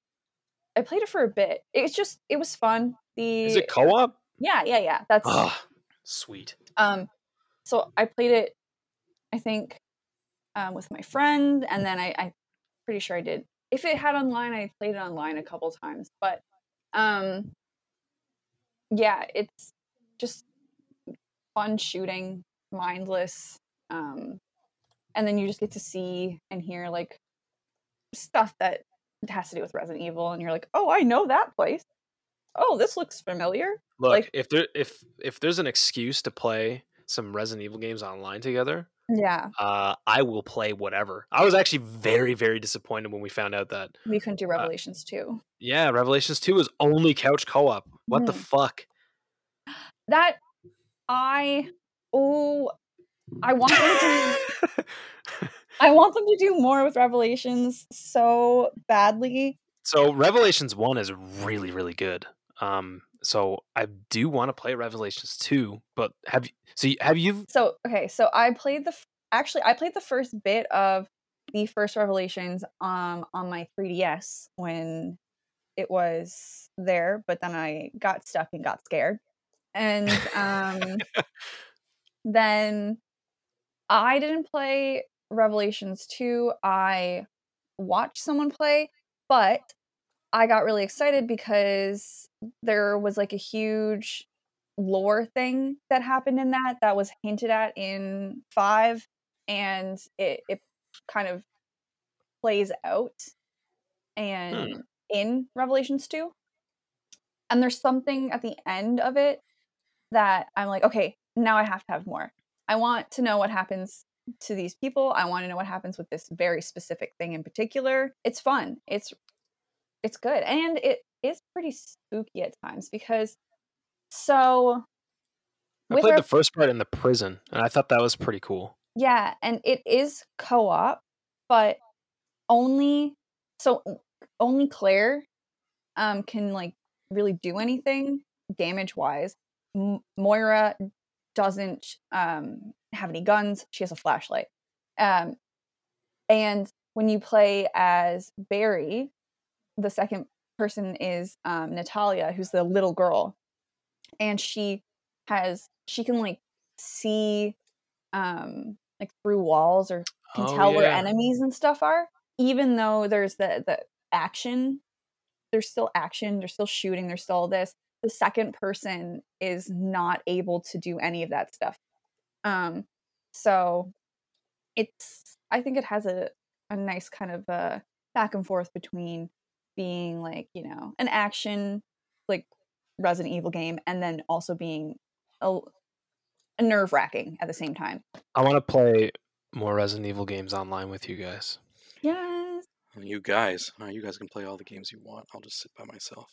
i played it for a bit. It's just it was fun. The Is it co-op? yeah yeah yeah. That's Ah, sweet. um so i played it i think um with my friend and then i i'm pretty sure i did. If it had online i played it online a couple times but um yeah it's just fun shooting mindless um and then you just get to see and hear like stuff that has to do with resident evil and you're like oh i know that place. Oh this looks familiar. Look, Like- if there if if there's an excuse to play some Resident Evil games online together, yeah uh, I will play whatever. I was actually very very disappointed when we found out that we couldn't do Revelations Two yeah, Revelations Two is only couch co-op. What the Mhm. fuck? that I oh I want them to I want them to do more with Revelations so badly. so Revelations One is really really good. Um, so I do want to play Revelations Two, but have you? So you- have you? So okay, so I played the actually I played the first bit of the first Revelations um on my 3DS when it was there, but then I got stuck and got scared. And um then I didn't play Revelations 2. I watched someone play, but I got really excited because there was like a huge lore thing that happened in that that was hinted at in 5 and it it kind of plays out and hmm. in Revelations 2. And there's something at the end of it that I'm like, okay, now I have to have more. I want to know what happens to these people. I want to know what happens with this very specific thing in particular. It's fun. It's it's good. And it is pretty spooky at times because so I played Rev- the first part in the prison, and I thought that was pretty cool. yeah, and it is co-op, but only so only Claire um can like really do anything damage wise. M- Moira doesn't um have any guns. She has a flashlight. Um and when you play as Barry, the second person is um Natalia, who's the little girl. And she has she can like see um like through walls or can Oh, tell where enemies and stuff are even though there's the the action there's still action there's still shooting there's still this the second person is not able to do any of that stuff um so it's i think it has a a nice kind of uh back and forth between being like you know an action like resident evil game and then also being a, a nerve wracking at the same time I want to play more Resident Evil games online with you guys. yes you guys, you guys can play all the games you want. I'll just sit by myself.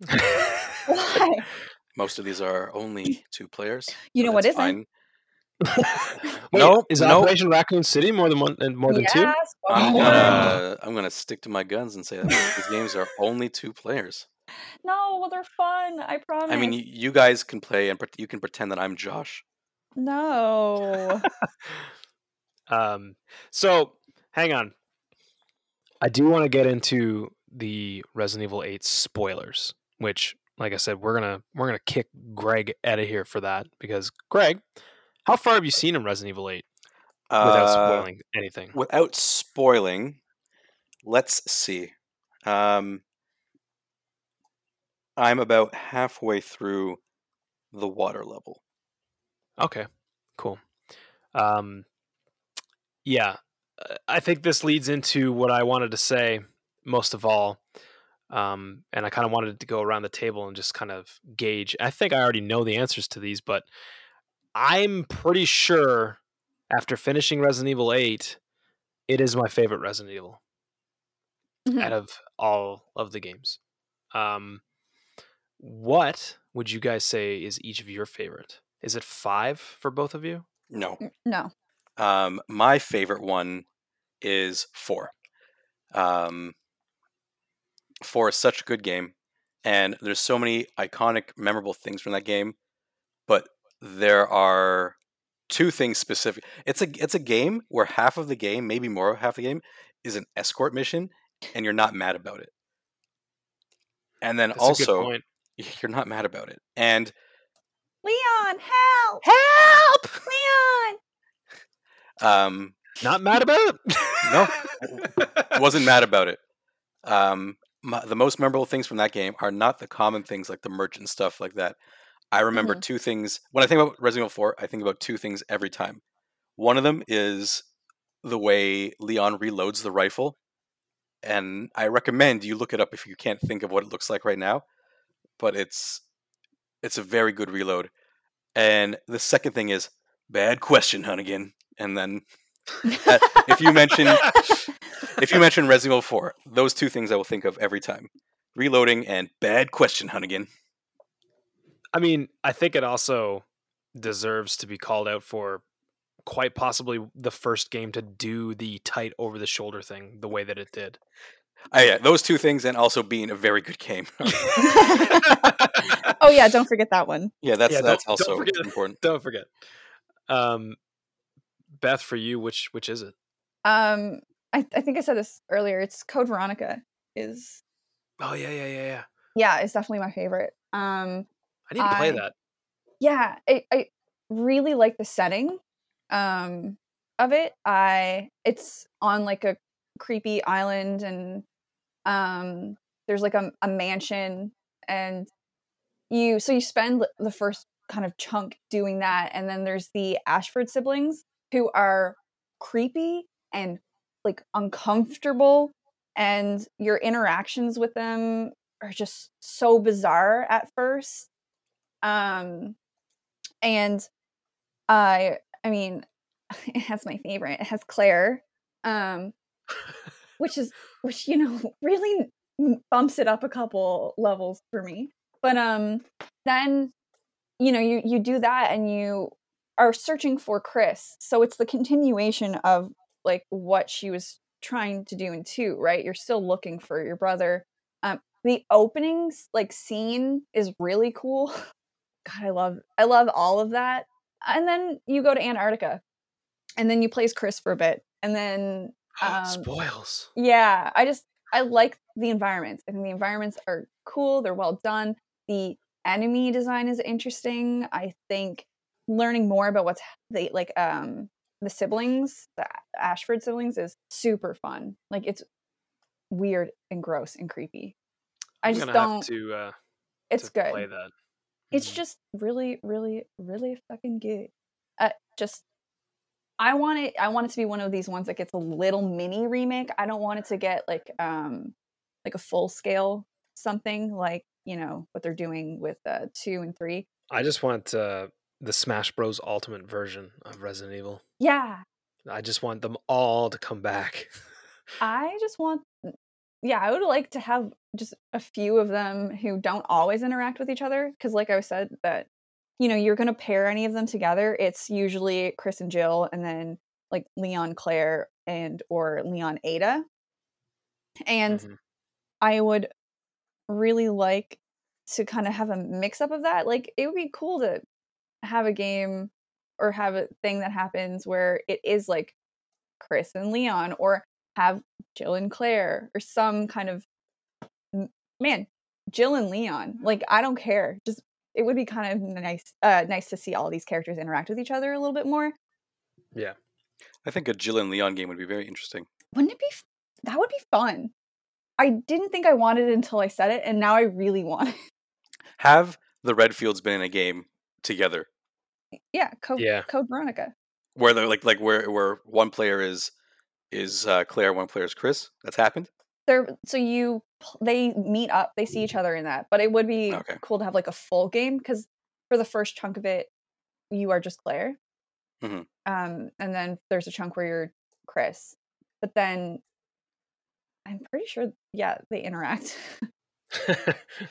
why Most of these are only two players. you know what is fine isn't? fine. Wait, No, is no. Operation Raccoon City more than one and more than two? I'm oh, gonna I'm gonna stick to my guns and say that these games are only two players. No, well, they're fun. I promise. I mean, you, you guys can play and pret- you can pretend that I'm Josh. no. Um, so hang on. I do want to get into the Resident Evil 8 spoilers, which like I said, we're gonna we're gonna kick Greg out of here for that because Greg, how far have you seen in Resident Evil Eight without Uh, spoiling anything? Without spoiling, let's see. Um, I'm about halfway through the water level. Okay, cool. Um, yeah, uh, I think this leads into what I wanted to say most of all. Um, and I kind of wanted to go around the table and just kind of gauge. I think I already know the answers to these, but I'm pretty sure after finishing Resident Evil 8, it is my favorite Resident Evil Mhm. out of all of the games. Um, what would you guys say is each of your favorite? Is it five for both of you? No, No. um, my favorite one is four. Um, four is such a good game, and there's so many iconic, memorable things from that game. But there are two things specific. It's a it's a game where half of the game, maybe more of half the game, is an escort mission, and you're not mad about it. And then That's also, you're not mad about it. And Leon, help! help! Leon! Um, Not mad about it. No, wasn't mad about it. Um, my, the most memorable things from that game are not the common things like the merchant stuff like that. I remember Mhm. two things when I think about Resident Evil 4. I think about two things every time. One of them is the way Leon reloads the rifle, and I recommend you look it up if you can't think of what it looks like right now. But it's it's a very good reload. And the second thing is bad question, Hunnigan. And then if you mention if you mention Resident Evil 4, those two things I will think of every time. Reloading and bad question, Hunnigan. I mean, I think it also deserves to be called out for quite possibly the first game to do the tight over the shoulder thing the way that it did. Oh, yeah, those two things and also being a very good game. oh yeah, don't forget that one. yeah, that's Yeah, don't- that's don't also forget- important. Don't forget. Um, Beth, for you, which which is it? Um, I, I think I said this earlier. It's Code Veronica. Is Oh yeah, yeah, yeah, yeah. yeah, it's definitely my favorite. Um, I need to play I- that. yeah, I, I really like the setting um of it. I it's on like a creepy island and um there's like a, a mansion and you so you spend the first kind of chunk doing that and then there's the Ashford siblings who are creepy and like uncomfortable and your interactions with them are just so bizarre at first um and i i mean it has my favorite it has claire um which is which you know really bumps it up a couple levels for me. But um then you know you you do that and you are searching for chris. So it's the continuation of like what she was trying to do in two right? You're still looking for your brother. Um the openings like scene is really cool god i love i love all of that and then you go to antarctica and then you play as chris for a bit and then um, Spoils. yeah, I just I like the environments. I think the environments are cool. They're well done. The enemy design is interesting. I think learning more about what's the like um the siblings, the Ashford siblings, is super fun. Like it's weird and gross and creepy. I I'm just don't. to. Uh, it's good. Play that. It's just really, really, really fucking good. Uh, just I want it. I want it to be one of these ones that gets a little mini remake. I don't want it to get like um like a full scale something like you know what they're doing with uh, two and three. I just want uh, the Smash Bros. Ultimate version of Resident Evil. Yeah, I just want them all to come back. I just want. Yeah, I would like to have just a few of them who don't always interact with each other because, like I said, that you know you're gonna pair any of them together. It's usually Chris and Jill, and then like Leon Claire and or Leon Ada. And Mhm. I would really like to kind of have a mix up of that. Like it would be cool to have a game or have a thing that happens where it is like Chris and Leon or have Jill and Claire or some kind of man, Jill and Leon. Like I don't care. Just it would be kind of nice uh nice to see all these characters interact with each other a little bit more. Yeah. I think a Jill and Leon game would be very interesting. Wouldn't it be f- that would be fun. I didn't think I wanted it until I said it and now I really want it. Have the Redfields been in a game together yeah, Code Yeah. Code Veronica. where they're like like where where one player is is uh, Claire, one player is Chris? That's happened. They're so you they meet up, they see each other in that. But it would be Okay. cool to have like a full game because for the first chunk of it, you are just Claire. Mhm. Um, and then there's a chunk where you're Chris. But then I'm pretty sure, yeah, they interact.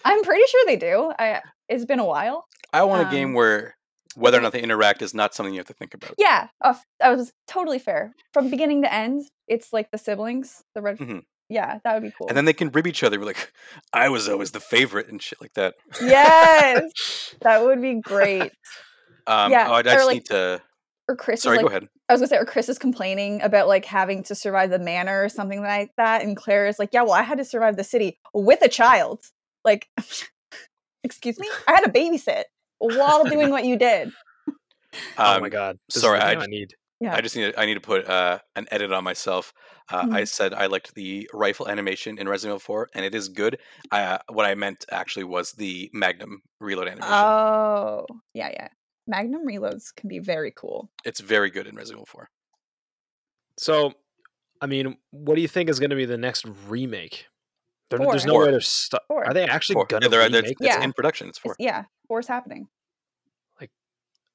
I'm pretty sure they do. I it's been a while. I want a game Um, where whether or not they interact is not something you have to think about. Yeah, uh, that was totally fair. From beginning to end, it's like the siblings, the red. Mhm. Yeah, that would be cool. And then they can rib each other. We're like, I was always the favorite and shit like that. yes, that would be great. Um, Yeah, oh, I or just like- need to. Or Chris Sorry, is go ahead. I was gonna say, or Chris is complaining about like having to survive the manor or something like that, and Claire is like, yeah, well, I had to survive the city with a child. Like, excuse me, I had to babysit while doing what you did. oh my Um, god. This sorry, the I game need. Yeah. I just need to, I need to put uh, an edit on myself. Uh, I Mhm. said I liked the rifle animation in Resident Evil 4, and it is good. I, uh, what I meant actually was the Magnum reload animation. Oh, yeah, yeah. Magnum reloads can be very cool. it's very good in Resident Evil 4. So, I mean, what do you think is going to be the next remake? There, there's no way Four. to stop. Are they actually Four. going Yeah, to they're, they're- it's Yeah. in production. It's It's, four. yeah, four's happening. like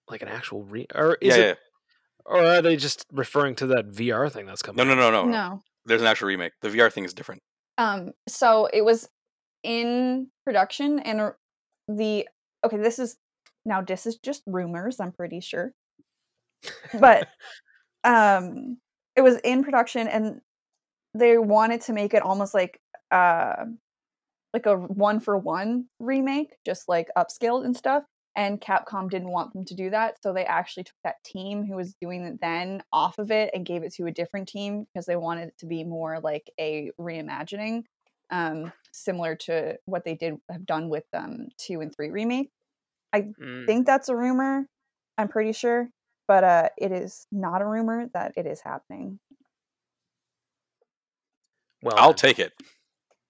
like an actual re? Or is Yeah, it? yeah. Or are they just referring to that VR thing that's coming? No, no, out? no, no, no. no. There's an actual remake. The VR thing is different. Um, so it was in production, and the okay, this is now this is just rumors. I'm pretty sure, but um, it was in production, and they wanted to make it almost like uh, like a one for one remake, just like upscaled and stuff. And Capcom didn't want them to do that, so they actually took that team who was doing it then off of it and gave it to a different team because they wanted it to be more like a reimagining, um, similar to what they did have done with um two and three remake. Mm, think that's a rumor. I'm pretty sure, but uh, it is not a rumor that it is happening. well, I'll then. take it.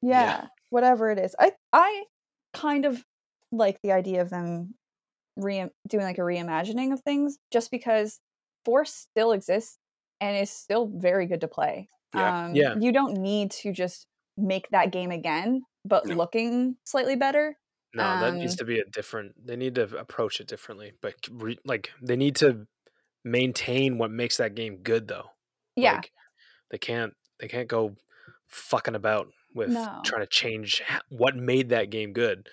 Yeah, Yeah. whatever it is. I I kind of like the idea of them re doing like a reimagining of things just because Force still exists and is still very good to play. Yeah. Um, Yeah. You don't need to just make that game again, but No. looking slightly better. No, that needs um, to be a different. They need to approach it differently, but re, like they need to maintain what makes that game good, though. Yeah. Like, they can't. They can't go fucking about with No. trying to change what made that game good.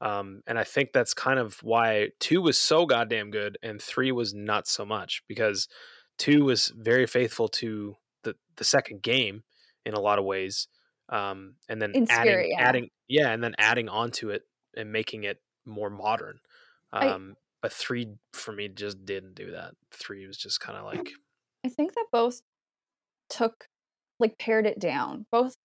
Um, and I think that's kind of why two was so goddamn good and three was not so much because two was very faithful to the the second game in a lot of ways. Um, and then In adding, spirit, yeah. adding, yeah, and then adding onto it and making it more modern. I- Um, but three for me just didn't do that. Three was just kind of like, I think that both took like pared it down. Both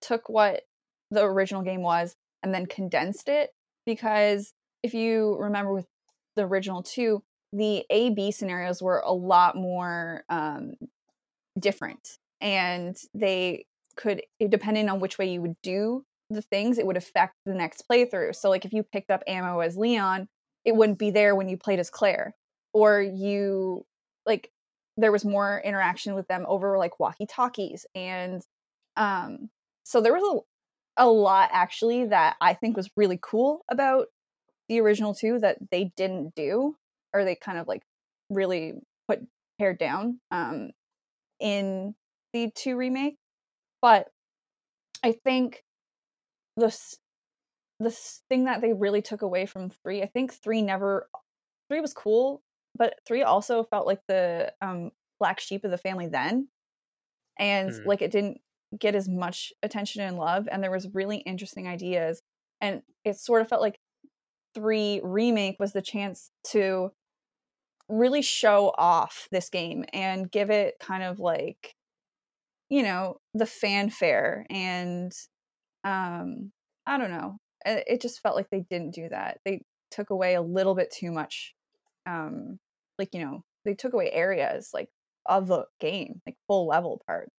took what the original game was and then condensed it because if you remember with the original 2, the A B scenarios were a lot more um different and they could depending on which way you would do the things it would affect the next playthrough. So like if you picked up ammo as Leon, it wouldn't be there when you played as Claire or you like there was more interaction with them over like walkie talkies and um so there was a, a lot actually that i think was really cool about the original two that they didn't do or they kind of like really put pared down um in the two remake but i think the the thing that they really took away from three i think three never three was cool but three also felt like the um black sheep of the family then and Hmm. like it didn't get as much attention and love and there was really interesting ideas and it sort of felt like three remake was the chance to really show off this game and give it kind of like you know the fanfare and um i don't know it it just felt like they didn't do that. They took away a little bit too much. Um, like you know, they took away areas like of the game, like full level part,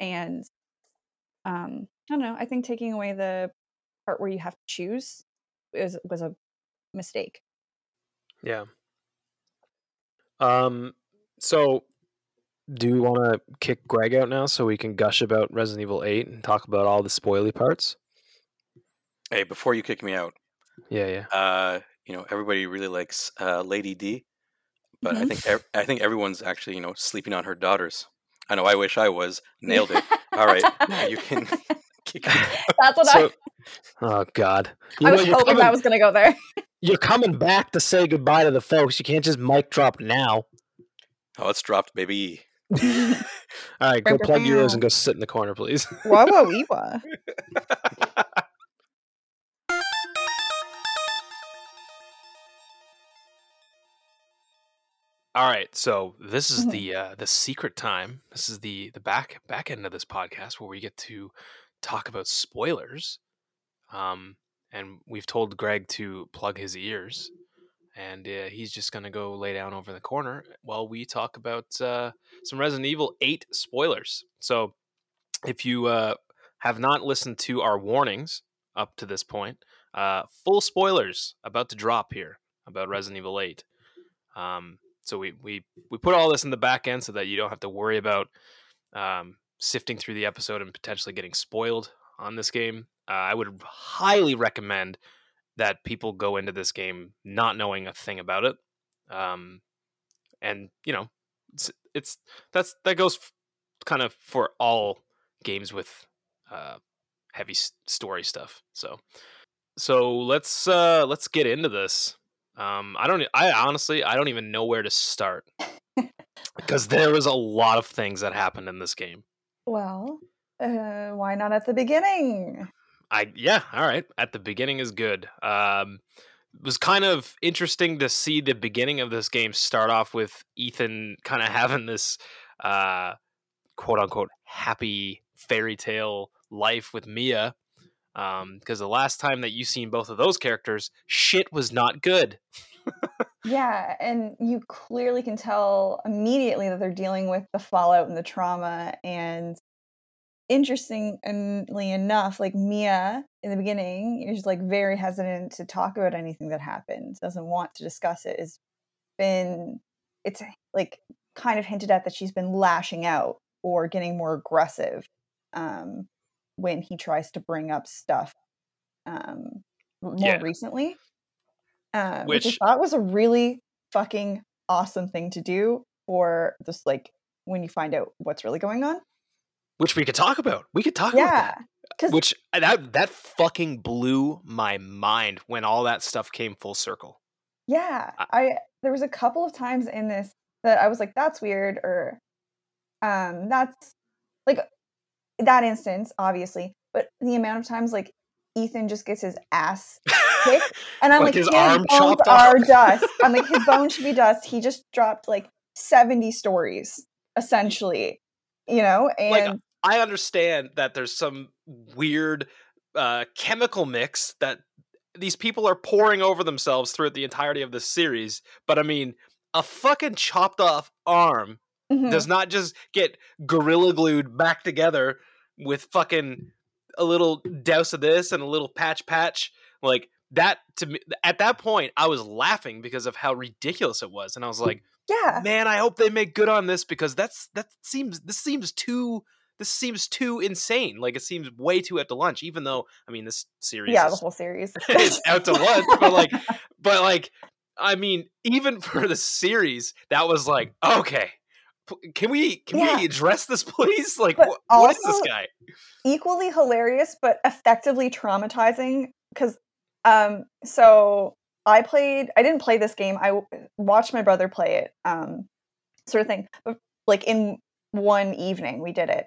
and um, I don't know. I think taking away the part where you have to choose was was a mistake. Yeah. Um. So, do you want to kick Greg out now so we can gush about Resident Evil Eight and talk about all the spoily parts? Hey, before you kick me out, Yeah, yeah. uh, you know everybody really likes uh, Lady D, but I Mhm. think ev- I think everyone's actually you know sleeping on her daughters. I know. I wish I was. Nailed it. All right, now you can kick me. That's what So, oh God, I, I was hoping coming, that was gonna go there. you're coming back to say goodbye to the folks. You can't just mic drop now. Oh, it's dropped, baby. All right, go plug your ears and go sit in the corner, please. Wah wah All right, so this is Mhm. the uh, the secret time. This is the the back back end of this podcast where we get to talk about spoilers. Um, and we've told Greg to plug his ears, and uh, he's just gonna go lay down over the corner while we talk about uh, some Resident Evil Eight spoilers. So, if you uh, have not listened to our warnings up to this point, uh, full spoilers about to drop here about Resident Evil Eight. Um, so we we we put all this in the back end so that you don't have to worry about um, sifting through the episode and potentially getting spoiled on this game. Uh, I would highly recommend that people go into this game not knowing a thing about it, um, and you know, it's, it's that's that goes f- kind of for all games with uh, heavy s- story stuff. So so let's uh, let's get into this. Um, I don't. I honestly, I don't even know where to start because there was a lot of things that happened in this game. Well, uh, why not at the beginning? I yeah, all right. At the beginning is good. Um, it was kind of interesting to see the beginning of this game start off with Ethan kind of having this uh, quote unquote happy fairy tale life with Mia. Because the last time that you seen both of those characters, shit was not good. Yeah, and you clearly can tell immediately that they're dealing with the fallout and the trauma. And interestingly enough, like Mia in the beginning is like very hesitant to talk about anything that happened, doesn't want to discuss it. Has been it's like kind of hinted at that she's been lashing out or getting more aggressive um, when he tries to bring up stuff um, more Yeah. recently uh, which, Which- I thought was a really fucking awesome thing to do for just like when you find out what's really going on. Which we could talk about. We could talk about Yeah, that. because Which uh, that that fucking blew my mind when all that stuff came full circle. yeah, I- I there was a couple of times in this that I was like, "That's weird," or um, "That's like that instance, obviously." But the amount of times like Ethan just gets his ass kicked, and I'm Like like, his his, arm bones chopped off. are dust. I'm like, his bones should be dust. He just dropped like 70 stories, essentially, you know, and Like, I understand that there's some weird uh, chemical mix that these people are pouring over themselves throughout the entirety of this series, but I mean, a fucking chopped off arm Mhm. does not just get gorilla glued back together with fucking a little douse of this and a little patch patch like that to me at that point i was laughing because of how ridiculous it was and i was like yeah, man i hope they make good on this because that's that seems this seems too this seems too insane like it seems way too out to lunch even though i mean this series yeah, the whole series. is out to lunch but like but like i mean even for the series that was like okay can we can Yeah. we address this please? Like wh- what is this guy? equally hilarious but effectively traumatizing because um so i played i didn't play this game i w- watched my brother play it um sort of thing but like in one evening we did it.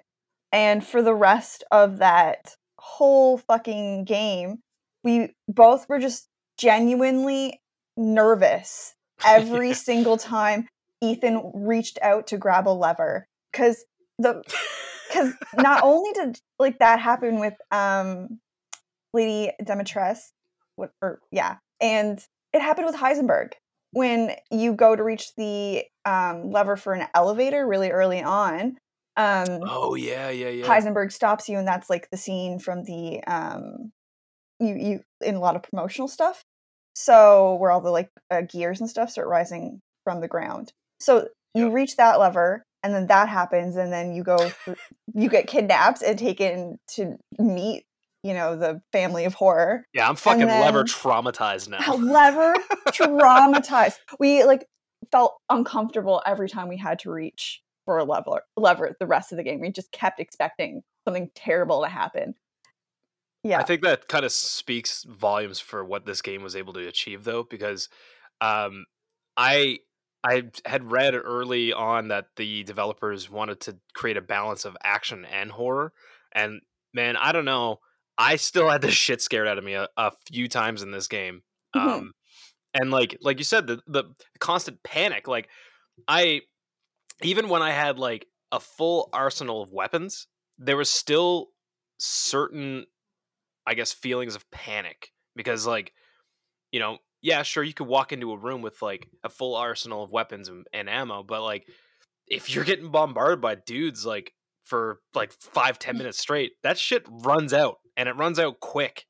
And for the rest of that whole fucking game we both were just genuinely nervous every single time ethan reached out to grab a lever because the because not only did like that happen with um lady Dimitrescu what or yeah, and it happened with Heisenberg when you go to reach the um, lever for an elevator really early on. Um, Oh yeah, yeah, yeah. Heisenberg stops you, and that's like the scene from the um, you you in a lot of promotional stuff. So where all the like uh, gears and stuff start rising from the ground. So you reach that lever, and then that happens, and then you go through, you get kidnapped and taken to meet you know the family of horror. yeah, I'm fucking lever traumatized now. Lever traumatized. We like felt uncomfortable every time we had to reach for a lever lever the rest of the game. We just kept expecting something terrible to happen. Yeah. I think that kind of speaks volumes for what this game was able to achieve, though, because um, I I had read early on that the developers wanted to create a balance of action and horror, and man, I don't know, I still had the shit scared out of me a, a few times in this game, Mhm. um, and like like you said, the the constant panic, like I even when I had like a full arsenal of weapons, there was still certain I guess feelings of panic because like you know yeah sure you could walk into a room with like a full arsenal of weapons and, and ammo but like if you're getting bombarded by dudes like for like five ten mm. minutes straight that shit runs out and it runs out quick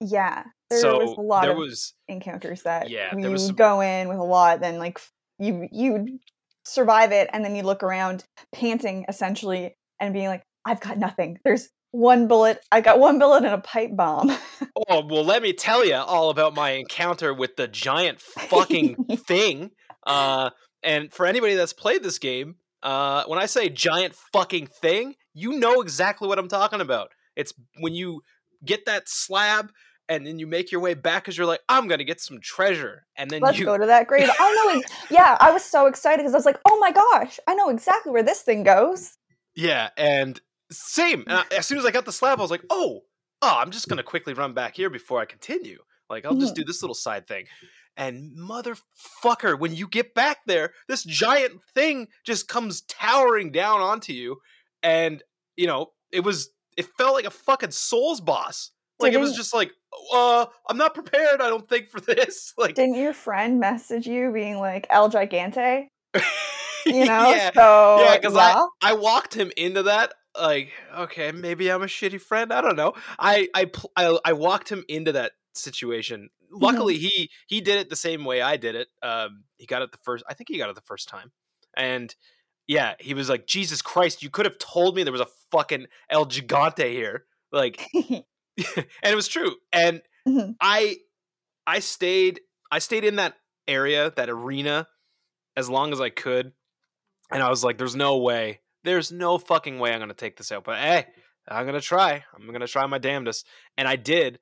yeah. There so was a lot there of was encounters that Yeah, you some- go in with a lot, then like you you survive it, and then you look around, panting essentially, and being like, "I've got nothing. There's one bullet. I got one bullet and a pipe bomb." oh well let me tell you all about my encounter with the giant fucking thing uh and for anybody that's played this game uh when i say giant fucking thing you know exactly what i'm talking about it's when you get that slab and then you make your way back because you're like i'm gonna get some treasure and then Let's you go to that grave. I know. Yeah, I was so excited because I was like, "Oh my gosh, I know exactly where this thing goes." Yeah, and same. And I- as soon as I got the slab, I was like, "Oh, oh, I'm just gonna quickly run back here before I continue. Like, I'll just do this little side thing." And motherfucker, when you get back there, this giant thing just comes towering down onto you, and you know, it was it felt like a fucking Souls boss. Like it was just like, uh, I'm not prepared. I don't think for this. Like, Didn't your friend message you being like El Gigante? You know, yeah, so yeah, because I. I walked him into that. Like, okay, maybe I'm a shitty friend. I don't know. I I pl- I, I walked him into that situation. Luckily, he he did it the same way I did it. Um, he got it the first. I think he got it the first time, and yeah, he was like, Jesus Christ, you could have told me there was a fucking El Gigante here. Like, and it was true. And Mhm. I I stayed I stayed in that area, that arena, as long as I could. And I was like, there's no way. There's no fucking way I'm gonna take this out. But hey, I'm gonna try. I'm gonna try my damnedest. And I did.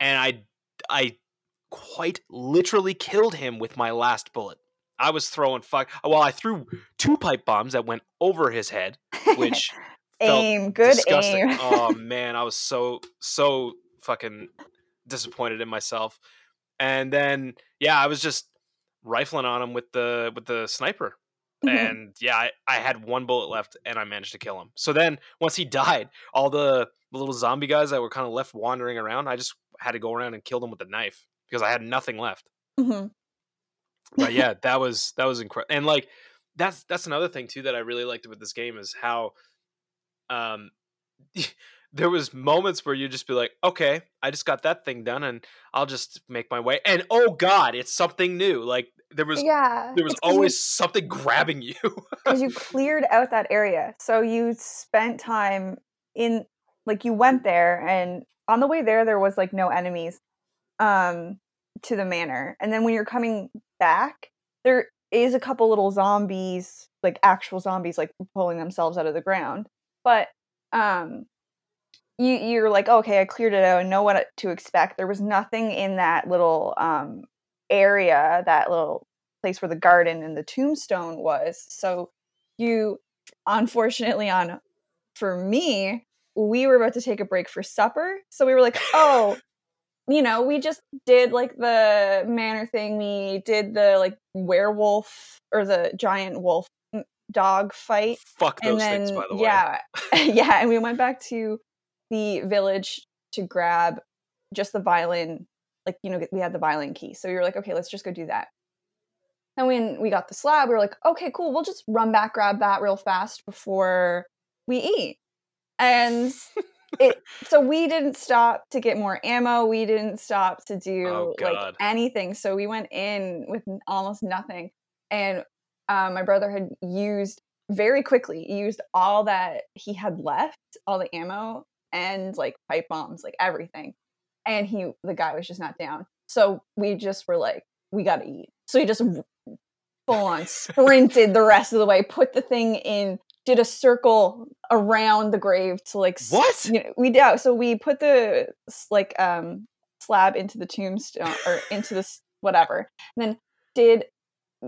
And I I quite literally killed him with my last bullet. I was throwing fuck well, I threw two pipe bombs that went over his head, which aim, good disgusting. aim. oh man, I was so so fucking disappointed in myself. And then yeah, I was just rifling on him with the with the sniper. Mhm. And yeah, I, I had one bullet left and I managed to kill him. So then once he died, all the, the little zombie guys that were kind of left wandering around, I just had to go around and kill them with a knife because I had nothing left Mhm. but yeah, that was that was incredible. And like that's that's another thing too that I really liked about this game is how um there was moments where you just be like, okay, I just got that thing done and I'll just make my way. And oh god, it's something new. Like there was yeah, there was 'cause you- always something grabbing you. because you cleared out that area. So you spent time in like you went there and on the way there there was like no enemies um to the manor. And then when you're coming back, there is a couple little zombies, like actual zombies like pulling themselves out of the ground. But um you you're like, okay, I cleared it out and know what to expect. There was nothing in that little um area, that little place where the garden and the tombstone was. So you unfortunately on for me we were about to take a break for supper so we were like oh you know we just did like the manor thing we did the like werewolf or the giant wolf mm, dog fight Fuck those and then things, by the way. yeah yeah and we went back to the village to grab just the violin like you know we had the violin key. So we were like okay let's just go do that. And when we got the slab we were like okay cool. We'll just run back grab that real fast before we eat. And it so we didn't stop to get more ammo. We didn't stop to do Oh, like anything. So we went in with almost nothing. And um, my brother had used very quickly used all that he had left all the ammo and like pipe bombs like everything and he the guy was just not down so we just were like we gotta eat so he just full on sprinted the rest of the way put the thing in did a circle around the grave to like What? you know, we yeah so we put the like um slab into the tombstone or into this whatever and then did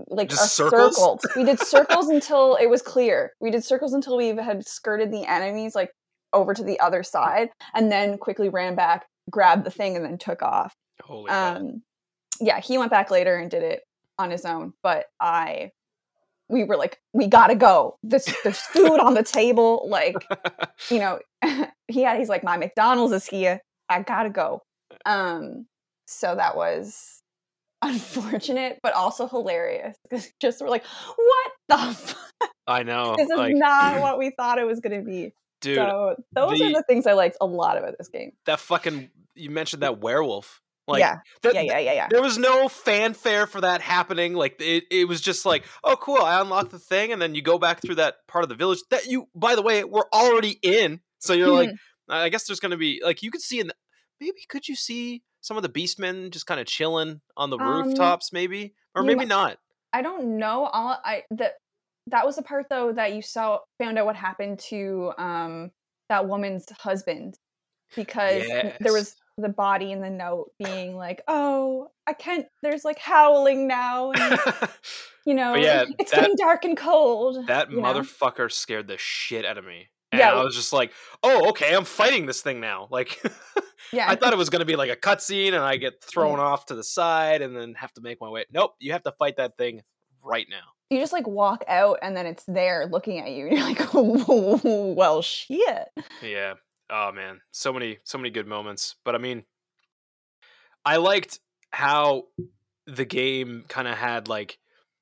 like Just a circles? circles we did circles until it was clear we did circles until we had skirted the enemies like over to the other side and then quickly ran back grabbed the thing and then took off. Holy um yeah he went back later and did it on his own but i we were like we gotta go. This there's food on the table like you know he had he's like my mcdonald's is here. I gotta go. Um so that was unfortunate but also hilarious because just we're like what the fuck? I know. this is like, not what we thought it was gonna be dude, so those the- are the things i liked a lot about this game that fucking you mentioned that werewolf. Like yeah that- yeah yeah yeah yeah There was no fanfare for that happening. Like it, it was just like, oh, cool. I unlocked the thing, and then you go back through that part of the village that you, by the way, we're already in. So you're like. I guess there's gonna be like you could see in the, maybe could you see some of the beastmen just kind of chilling on the Um, rooftops, maybe or maybe not. I don't know. All I that that was the part though that you saw found out what happened to um that woman's husband because n- there was the body in the note being like, "Oh, I can't. There's like howling now, and you know, yeah, it's that- getting dark and cold." that you know? motherfucker scared the shit out of me. And Yeah, I was just like, oh, okay, I'm fighting this thing now. Like, Yeah, I thought it was going to be like a cutscene and I get thrown off to the side and then have to make my way. Nope, you have to fight that thing right now. You just like walk out and then it's there looking at you. And you're like, "Well, shit." Yeah. Oh man, so many so many good moments. But I mean, I liked how the game kind of had like,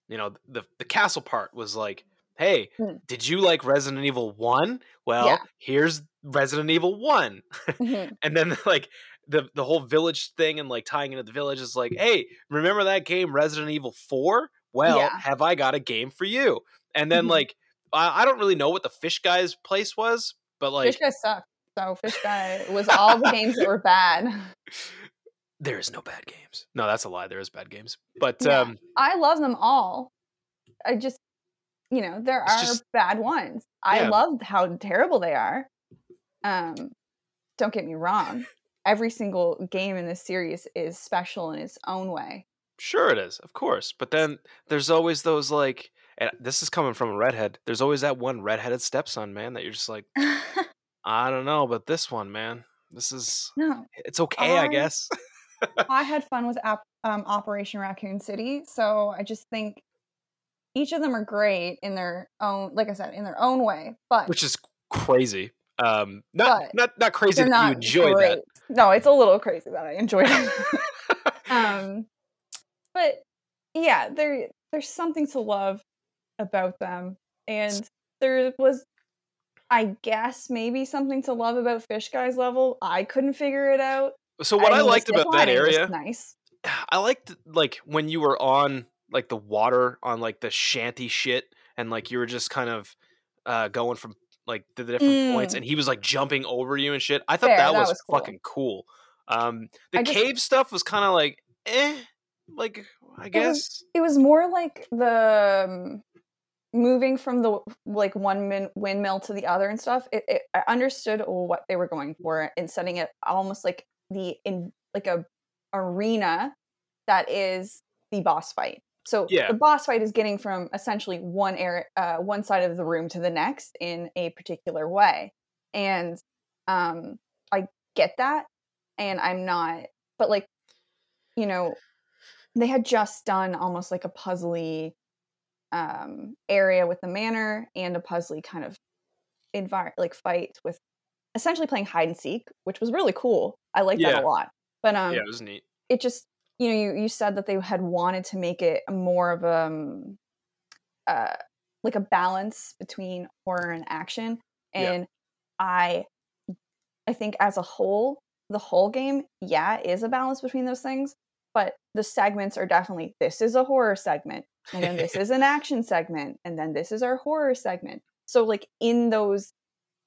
you know, the the castle part was like, hey, Mm. did you like Resident Evil 1? Well, Yeah. here's Resident Evil 1. Mhm. and then like the the whole village thing and like tying into the village is like, hey, remember that game Resident Evil 4? Well, Yeah. have I got a game for you? And then Mhm. like I, I don't really know what the fish guy's place was, but like Fish Guy sucked. So Fish Guy was all the games that were bad. there is no bad games. No, that's a lie. There is bad games. But Yeah. um I love them all. I just, you know, there are just- bad ones. I Yeah. love how terrible they are. Um, don't get me wrong. Every single game in this series is special in its own way. Sure it is, of course. But then there's always those like and this is coming from a redhead. There's always that one redheaded stepson, man, that you're just like, I don't know, but this one, man, this is no, it's okay, I I- guess. I had fun with um, Operation Raccoon City, so I just think each of them are great in their own, like I said, in their own way. But Which is crazy. Um not But not not crazy that not you enjoy great. No, it's a little crazy that I enjoyed it. um but yeah there there's something to love about them and there was i guess maybe something to love about fish guy's level i couldn't figure it out so what I, the liked about that area nice I liked like when you were on like the water on like the shanty shit and like you were just kind of uh going from like the different points Mm. and he was like jumping over you and shit. I thought Fair, that, that was, was cool. fucking cool. Um the just- cave stuff was kind of like eh like I guess it was it was more like the um, moving from the like one min- windmill to the other and stuff it, it i understood what they were going for in setting it almost like the in like a arena that is the boss fight. So Yeah. the boss fight is getting from essentially one air, uh, one side of the room to the next in a particular way. And um i get that and i'm not but like you know they had just done almost like a puzzly um area with the manor and a puzzly kind of environment like fight with essentially playing hide and seek which was really cool i liked that a lot but um yeah, it was neat. it just you know you you said that they had wanted to make it more of a um, uh like a balance between horror and action Yeah. and i i think as a whole the whole game yeah is a balance between those things but the segments are definitely this is a horror segment and then this is an action segment and then this is our horror segment. So like in those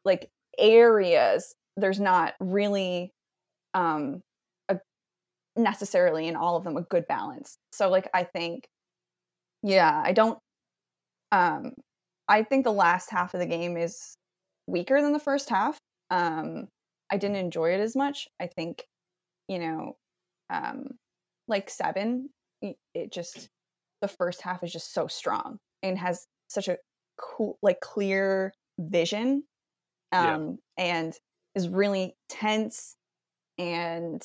like areas there's not really um a necessarily in all of them a good balance. So like i think yeah i don't um i think the last half of the game is weaker than the first half. Um i didn't enjoy it as much. I think you know um like seven it just the first half is just so strong and has such a cool like clear vision Yeah. um and is really tense and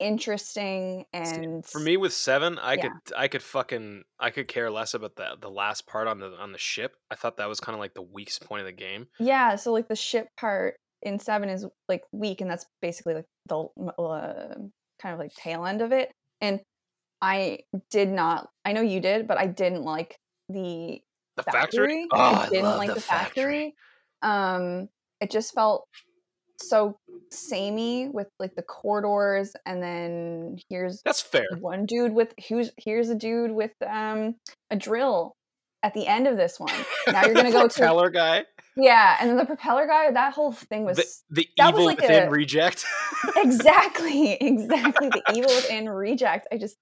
interesting See, and For me, with seven, I Yeah. could I could fucking I could care less about the the last part on the on the ship. I thought that was kind of like the weakest point of the game. yeah so like the ship part in seven is like weak and that's basically like the uh, kind of like tail end of it and i did not i know you did but i didn't like the The factory, Oh, i I didn't love like the the factory. factory um it just felt so samey with like the corridors and then here's That's fair. one dude with who's here's a dude with um a drill at the end of this one now you're gonna go to propeller guy. Yeah and then the propeller guy that whole thing was The, the that was evil like within a- reject. exactly exactly the evil within reject i just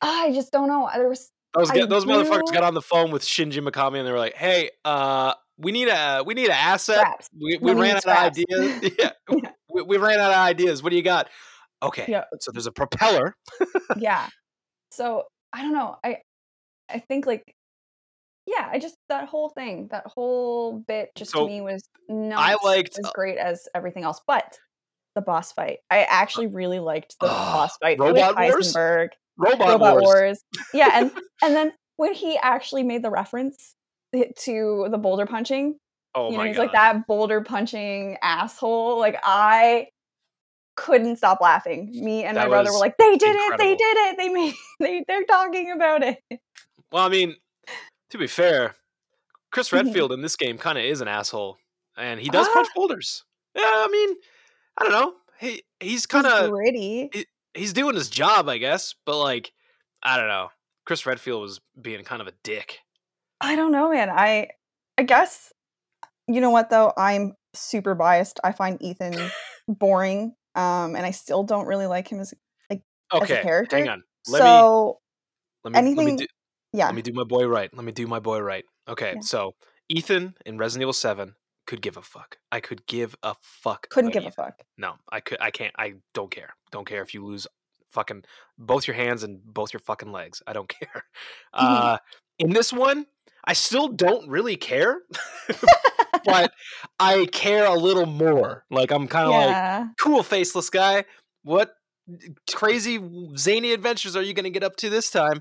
i just don't know there was those I those motherfuckers got on the phone with Shinji Mikami and they were like, "Hey, uh, we need a we need an asset. We, we ran out of ideas. yeah, Yeah. we, we ran out of ideas. What do you got? Okay, Yeah. so there's a propeller. yeah so i don't know i i think like yeah i just that whole thing that whole bit just So, to me was not I liked, as uh, great as everything else but the boss fight i actually really liked the Ugh, boss fight Robot with Wars? Heisenberg. Robot, Robot Wars. Wars. Yeah, and and then when he actually made the reference to the boulder punching, Oh you know, he's god! like that boulder punching asshole. Like I couldn't stop laughing. Me and That my brother were like, "They did it! They did it! They made they they're talking about it." Well, I mean, to be fair, Chris Mhm. Redfield in this game kind of is an asshole, and he does Ah. punch boulders. Yeah, I mean, I don't know. He he's kind of gritty. he's doing his job, I guess, but like, I don't know. Chris Redfield was being kind of a dick. I don't know, man. I I guess you know what though. I'm super biased. I find Ethan boring, um, and I still don't really like him as like Okay, character? hang on. Let me so. let me let me anything- do, Yeah, let me do my boy right. Let me do my boy right. Okay, Yeah. so Ethan in Resident Evil Seven could give a fuck. I could give a fuck. couldn't give a fuck. No, I could. I can't. I don't care. Don't care if you lose fucking both your hands and both your fucking legs. I don't care. Uh, in this one, I still don't really care, but I care a little more. Like I'm kind of like, cool, faceless guy. What crazy zany adventures are you going to get up to this time?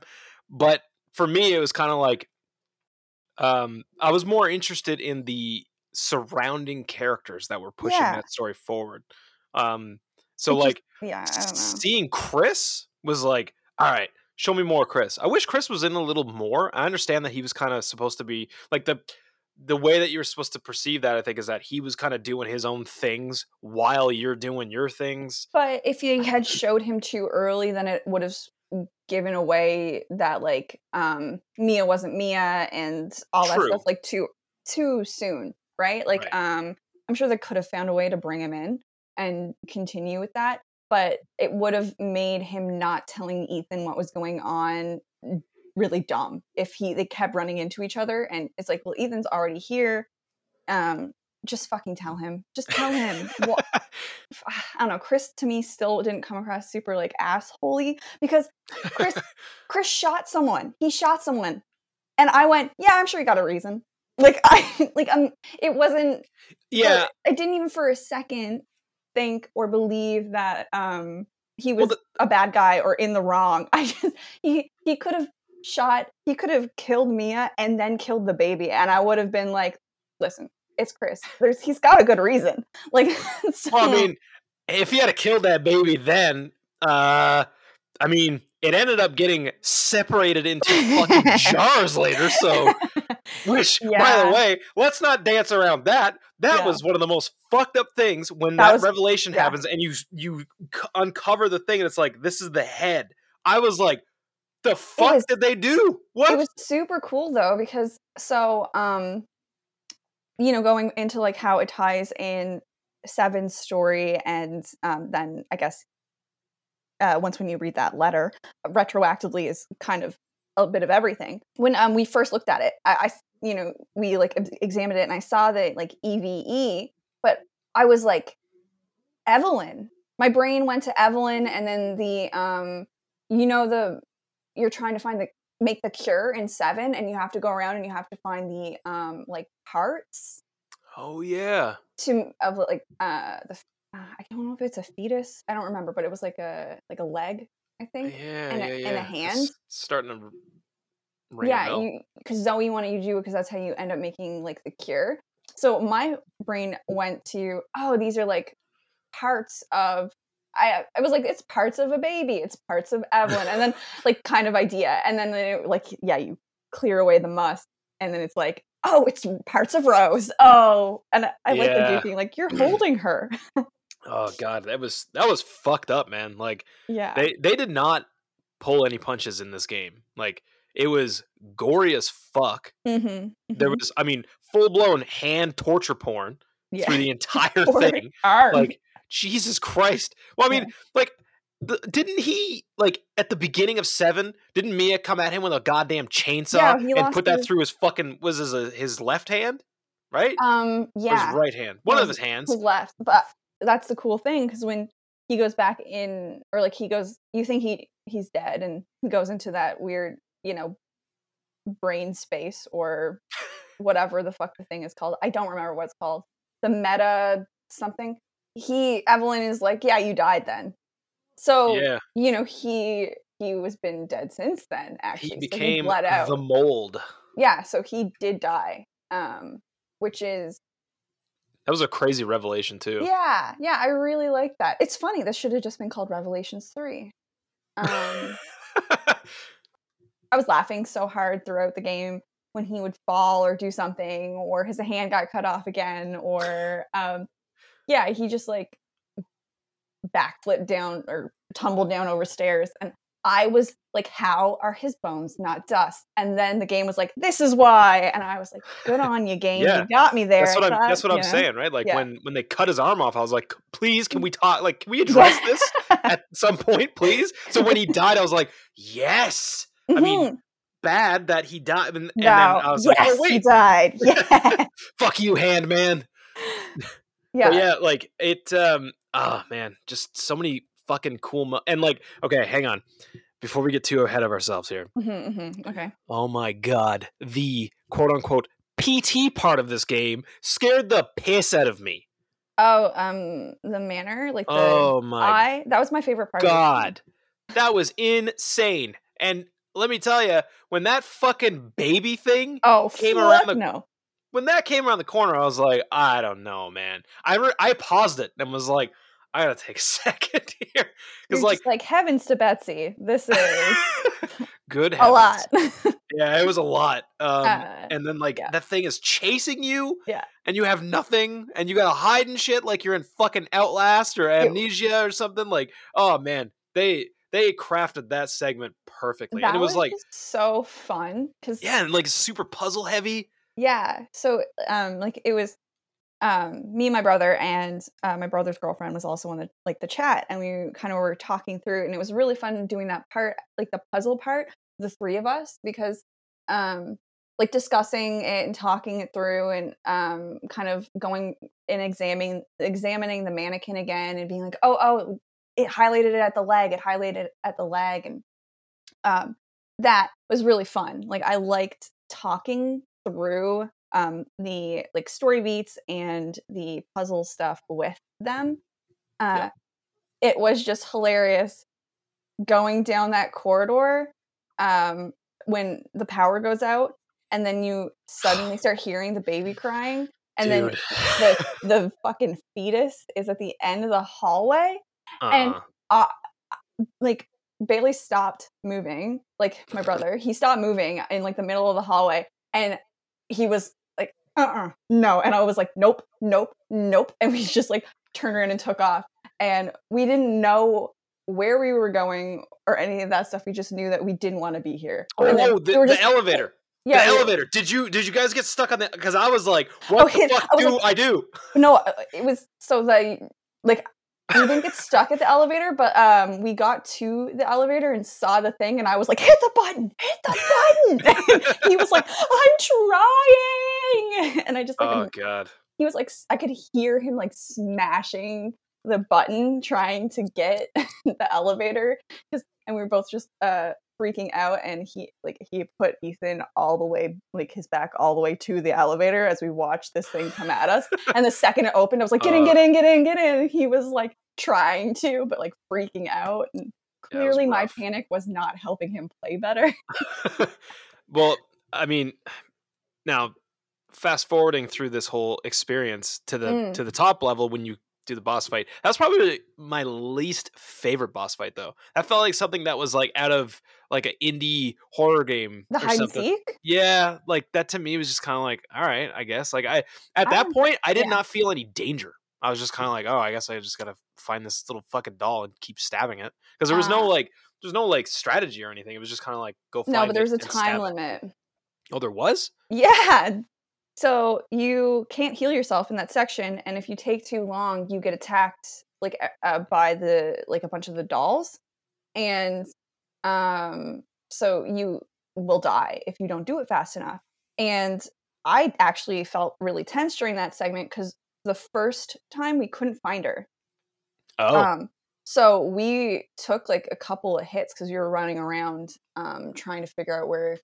But for me, it was kind of like, um, I was more interested in the surrounding characters that were pushing Yeah. that story forward. Um, so It just- like yeah, don't know. seeing Chris was like, all right, show me more Chris. I wish Chris was in a little more. I understand that he was kind of supposed to be like the the way that you're supposed to perceive that. I think is that he was kind of doing his own things while you're doing your things. But if you had showed him too early, then it would have given away that like um Mia wasn't Mia and all that stuff like too too soon, right? Like Right. um I'm sure they could have found a way to bring him in and continue with that, but it would have made him not telling Ethan what was going on really dumb if he they kept running into each other and it's like, well, Ethan's already here. Um just fucking tell him. Just tell him. Wha- I don't know. Chris to me still didn't come across super like assholey because Chris Chris shot someone. He shot someone, and I went, yeah, I'm sure he got a reason. Like I like um, it wasn't. yeah, I didn't even for a second think or believe that um he Well, was a bad guy or in the wrong. I just he he could have shot. He could have killed Mia and then killed the baby, and I would have been like, listen. It's Chris. There's he's got a good reason. Like, so, well, I mean, if he had killed that baby then, uh, I mean, it ended up getting separated into fucking jars later. So, which, by the way, let's not dance around that. That Yeah. was one of the most fucked up things when That that, was- revelation yeah. happens and you you c- uncover the thing and it's like this is the head. I was like, the fuck was- did they do? What? it was super cool though because so um you know going into like how it ties in seven's story and um then i guess uh once when you read that letter retroactively is kind of a bit of everything. When um we first looked at it I you know we like examined it and i saw that like eve but i was like evelyn. My brain went to evelyn and then the um you know the you're trying to find the make the cure in seven and you have to go around and you have to find the um like parts oh yeah. to of like uh the uh, i don't know if it's a fetus i don't remember but it was like a like a leg i think Yeah, and a- yeah, and yeah. a It's hand? starting to ring yeah because zoe wanted you to do it because that's how you end up making like the cure so my brain went to oh these are like parts of I, I was like, it's parts of a baby, it's parts of Evelyn, and then like kind of idea, and then it, like yeah, you clear away the must, and then it's like, oh, it's parts of Rose. Oh, and I, I like the Yeah. goofy, like you're holding her. Oh god, that was that was fucked up, man. Like yeah, they they did not pull any punches in this game. Like it was gory as fuck. mm-hmm. There was, I mean, full blown hand torture porn yeah. through the entire thing. arm. Like Jesus Christ. Well, I mean, Yeah. like. The, didn't he like at the beginning of seven? Didn't Mia come at him with a goddamn chainsaw Yeah, and put that his- through his fucking was his uh, his left hand, right? um, Or yeah, his right hand, one of his hands. who left, but that's the cool thing because when he goes back in, or like he goes, you think he he's dead, and he goes into that weird, you know, brain space or whatever the fuck the thing is called. I don't remember what it's called. The meta something. He Evelyn is like, yeah, you died then. So yeah, you know he he was been dead since then. Actually, he So became bled out. the mold. yeah, so he did die. Um, which is That was a crazy revelation too. Yeah, yeah, I really like that. It's funny. This should have just been called Revelations 3. Um, I was laughing so hard throughout the game when he would fall or do something, or his hand got cut off again, or um, yeah, he just like backflipped down or tumbled down over stairs. And I was like, how are his bones not dust? And then the game was like, this is why. And I was like, good on you, game. Yeah, you got me there. that's what I'm. That's what I'm know? saying, right? Like Yeah. when when they cut his arm off, I was like, please, can we talk? Like, can we address this at some point, please? So when he died, I was like, yes. I mean, Mhm. bad that he died, and, and no. then I was yes, like, oh he died. Yeah. fuck you, hand man. Yeah. But yeah, like it. Um. Oh man, just so many fucking cool. Mo- and like, okay, hang on. Before we get too ahead of ourselves here, Mhm, mhm, Okay. Oh my god, the quote unquote PT part of this game scared the piss out of me. Oh, um, the manor, like the Oh my eye. That was my favorite part. god. That was insane. And let me tell you, when that fucking baby thing, Oh, came around the- no. When that came around the corner, I was like, I don't know, man. I re- I paused it and was like, I gotta take a second here because like like heavens to Betsy. This is good a lot. Yeah, it was a lot. Um, Uh, and then like yeah. that thing is chasing you. Yeah. And you have nothing, and you gotta hide and shit like you're in fucking Outlast or Amnesia or something. Like, oh man, they they crafted that segment perfectly, that and it was, like, so fun because yeah, and like super puzzle heavy. Yeah. So um, like it was um me and my brother and uh, my brother's girlfriend was also on the like the chat and we kind of were talking through and it was really fun doing that part like the puzzle part the three of us because um like discussing it and talking it through and um kind of going and examining examining the mannequin again and being like oh oh it highlighted it at the leg it highlighted at the leg and um that was really fun like i liked talking through um the like story beats and the puzzle stuff with them uh it was just hilarious going down that corridor um when the power goes out and then you suddenly start hearing the baby crying and then the the fucking fetus is at the end of the hallway and Uh-uh. like Bailey stopped moving, like my brother. He stopped moving in like the middle of the hallway, and he was like, "Uh, uh no." And I was like, "Nope, nope, nope." And we just like turned around and took off. And we didn't know where we were going or any of that stuff. We just knew that we didn't want to be here. And then Oh, the, we were the elevator. Yeah, the we- elevator. Did you did you guys get stuck on that? Because I was like, what Oh, the fuck I do like- I do? No, uh, it was so the like we didn't get stuck at the elevator, but um we got to the elevator and saw the thing and I was like, hit the button, hit the button. he was like, I'm trying. And I just like Oh god. he was like I could hear him like smashing the button trying to get the elevator and we were both just uh freaking out and he like he put Ethan all the way like his back all the way to the elevator as we watched this thing come at us and the second it opened I was like get in Uh. get in get in get in he was like trying to but like freaking out and Yeah, clearly my panic was not helping him play better well, I mean, now fast forwarding through this whole experience to the Mm. to the top level when you do the boss fight. That was probably my least favorite boss fight though. That felt like something that was like out of like an indie horror game the or hide and something. seek Yeah, like that to me was just kind of like, all right, I guess. Like I at that don't- point, I did yeah. not feel any danger. I was just kind of like, oh, I guess I just gotta find this little fucking doll and keep stabbing it because there was no Ah. like, there's no like strategy or anything. It was just kind of like go. Find no but it there's a and time it. limit Oh, there was. Yeah. So you can't heal yourself in that section, and if you take too long, you get attacked like uh, by the like a bunch of the dolls, and um, so you will die if you don't do it fast enough. And I actually felt really tense during that segment because the first time we couldn't find her. Oh, Um, so we took like a couple of hits because we were running around um, trying to figure out where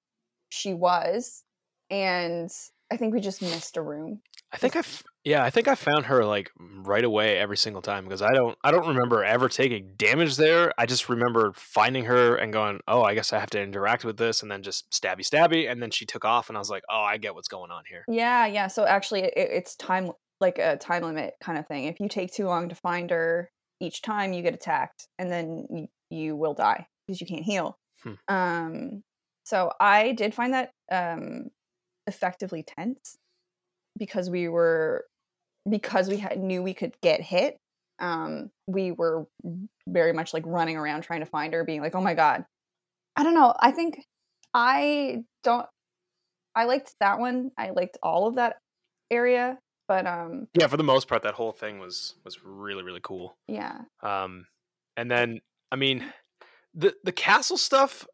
she was, and I think we just missed a room. I think I, f- yeah, I think I found her like right away every single time because I don't, I don't remember ever taking damage there. I just remember finding her and going, oh, I guess I have to interact with this, and then just stabby, stabby, and then she took off, and I was like, oh, I get what's going on here. Yeah, yeah. So actually, it, it's time like a time limit kind of thing. If you take too long to find her each time, you get attacked, and then you, you will die because you can't heal. Hmm. Um, so I did find that um, effectively tense because we were because we had, knew we could get hit. Um, we were very much like running around trying to find her, being like, "Oh my god!" I don't know. I think I don't. I liked that one. I liked all of that area, but um, Yeah, for the most part, that whole thing was was really really cool. yeah, Um, and then I mean, the the castle stuff.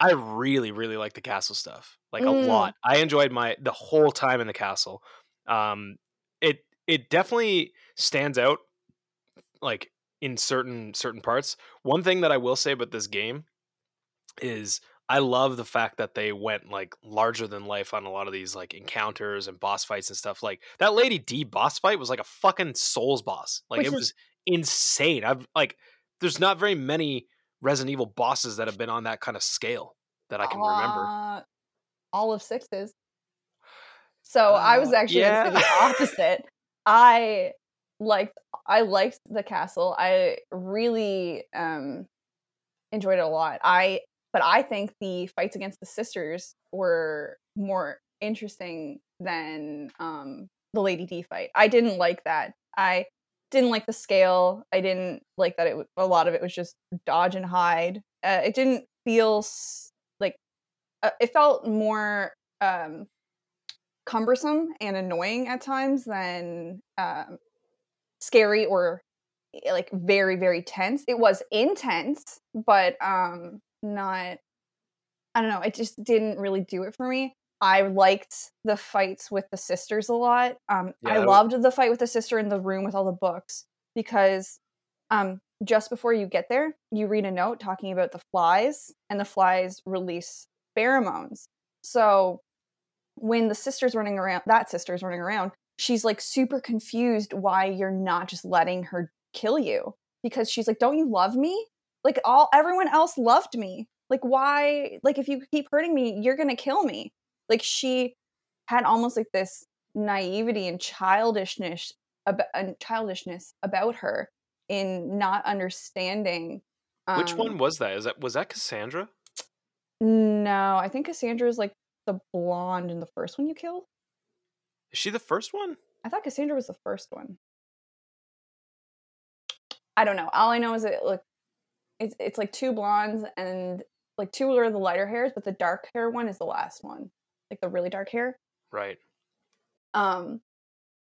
I really really like the castle stuff, like a Mm. lot. I enjoyed my the whole time in the castle. Um, it it definitely stands out, like in certain certain parts. One thing that I will say about this game is I love the fact that they went like larger than life on a lot of these like encounters and boss fights and stuff. Like that Lady D boss fight was like a fucking Souls boss. Like Which it is- was insane. I've like there's not very many Resident Evil bosses that have been on that kind of scale that I can remember. Uh, all of sixes. So I was Uh, actually gonna the opposite. I liked I liked the castle. I really um enjoyed it a lot. I but I think the fights against the sisters were more interesting than um the Lady D fight. I didn't like that. I didn't like the scale. I didn't like that it a lot of it was just dodge and hide. Uh, it didn't feel like uh, it felt more um cumbersome and annoying at times than um, scary or eh, like very very tense it was intense but um not i don't know it just didn't really do it for me i liked the fights with the sisters a lot um Yeah, i that was- loved the fight with the sister in the room with all the books because um just before you get there you read a note talking about the flies and the flies release pheromones. So when the sister's running around that sister's running around she's like super confused why you're not just letting her kill you because she's like don't you love me? Like all everyone else loved me. Like why like if you keep hurting me you're gonna kill me like she had almost like this naivety and childishness about childishness about her in not understanding Which Um, one was that? Is that was that Cassandra? No, I think Cassandra is like the blonde in the first one you killed. Is she the first one? I thought Cassandra was the first one. I don't know. All I know is that like it's it's like two blondes and like two are the lighter hairs, but the dark hair one is the last one. Like the really dark hair. Right. Um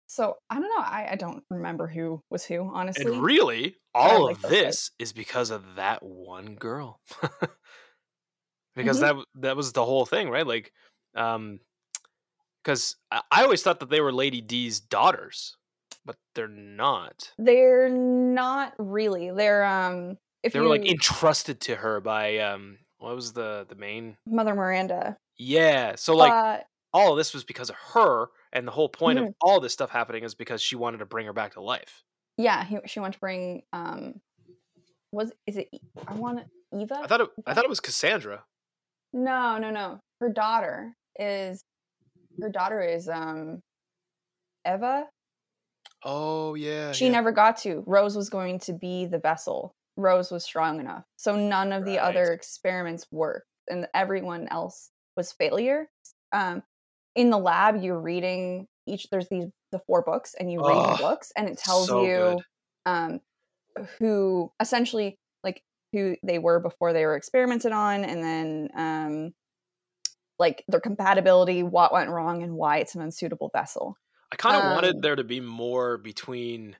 so I don't know. I, I don't remember who was who, honestly. And really, all like of those guys. this is because of that one girl. because Mhm. that that was the whole thing, right? Like, um, because I, always thought that they were Lady D's daughters, but they're not. They're not really. They're um if They you were like entrusted to her by um, what was the the main? Mother Miranda. Yeah. So like uh, all of this was because of her, and the whole point Mhm. of all this stuff happening is because she wanted to bring her back to life. yeah, he, she wanted to bring um was is it I want Eva? I thought it, I thought it was Cassandra. No, no, no. Her daughter is her daughter is um Eva. Oh yeah. She never got to. Rose was going to be the vessel. Rose was strong enough. So none of the other experiments worked and everyone else was failure. Um in the lab you're reading each there's these the four books and you read Ugh, the books and it tells so you um who essentially like who they were before they were experimented on and then um like their compatibility what went wrong and why it's an unsuitable vessel I kind of Um, wanted there to be more between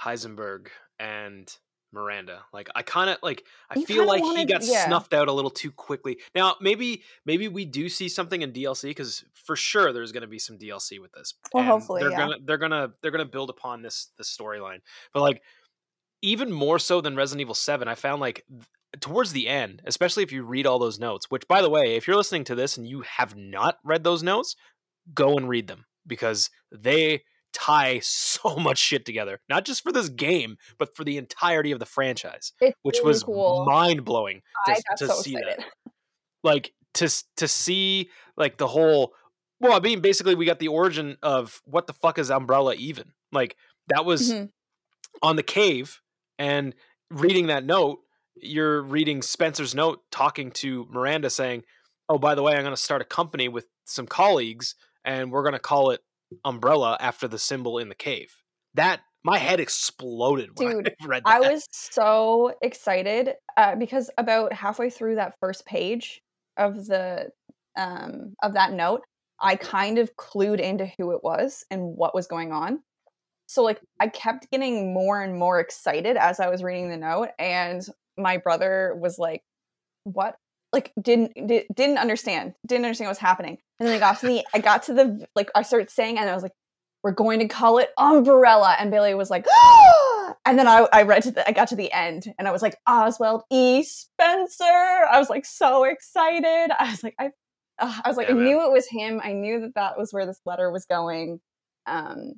Heisenberg and Miranda. Like I kind of like I feel like he got yeah. snuffed out a little too quickly. Now maybe maybe we do see something in DLC because for sure there's going to be some DLC with this. Well, and hopefully, they're yeah. gonna they're gonna they're gonna build upon this this storyline. But like even more so than Resident Evil Seven, I found like th- towards the end, especially if you read all those notes. Which by the way, if you're listening to this and you have not read those notes, go and read them because they tie so much shit together not just for this game but for the entirety of the franchise it's which really was cool. mind-blowing to, to so see excited. That like to to see like the whole well i mean basically we got the origin of what the fuck is umbrella even? Like that was Mhm. on the cave and reading that note you're reading spencer's note talking to miranda saying oh by the way i'm going to start a company with some colleagues and we're going to call it umbrella after the symbol in the cave that my head exploded when Dude, I read that. I was so excited uh, because about halfway through that first page of the um, of that note, I kind of clued into who it was and what was going on. So like I kept getting more and more excited as I was reading the note, and my brother was like, "What?" Like didn't di- didn't understand, didn't understand what was happening. And then I got to the I got to the like I started saying, and I was like, "We're going to call it Umbrella," and Bailey was like, and then I I read to the I got to the end, and I was like, Oswald E. Spencer. I was like so excited. I was like, I, uh, I was like, Yeah, I man. knew it was him. I knew that that was where this letter was going. Um,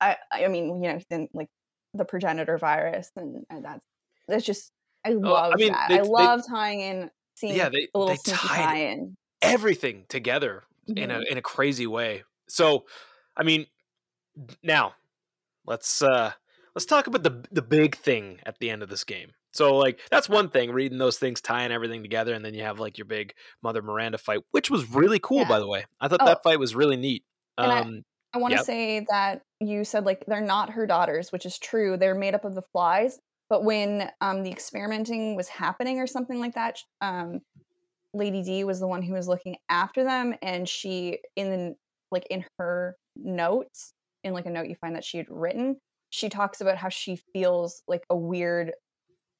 I I mean, you know, then like the progenitor virus, and, and that's that's just I love I mean, that. they- I they- love tying in, seeing yeah they, the little they tied everything together in a Mhm. in a crazy way. So, I mean, now let's uh let's talk about the the big thing at the end of this game. So, like that's one thing, reading those things, tying everything together, and then you have like your big Mother Miranda fight, which was really cool, Yeah. by the way. I thought Oh. that fight was really neat. And I- Um, I want to Yep. say that you said like they're not her daughters, which is true. They're made up of the flies. But when um, the experimenting was happening or something like that, um, Lady D was the one who was looking after them, and she in the, like in her notes, in like a note you find that she had written, she talks about how she feels like a weird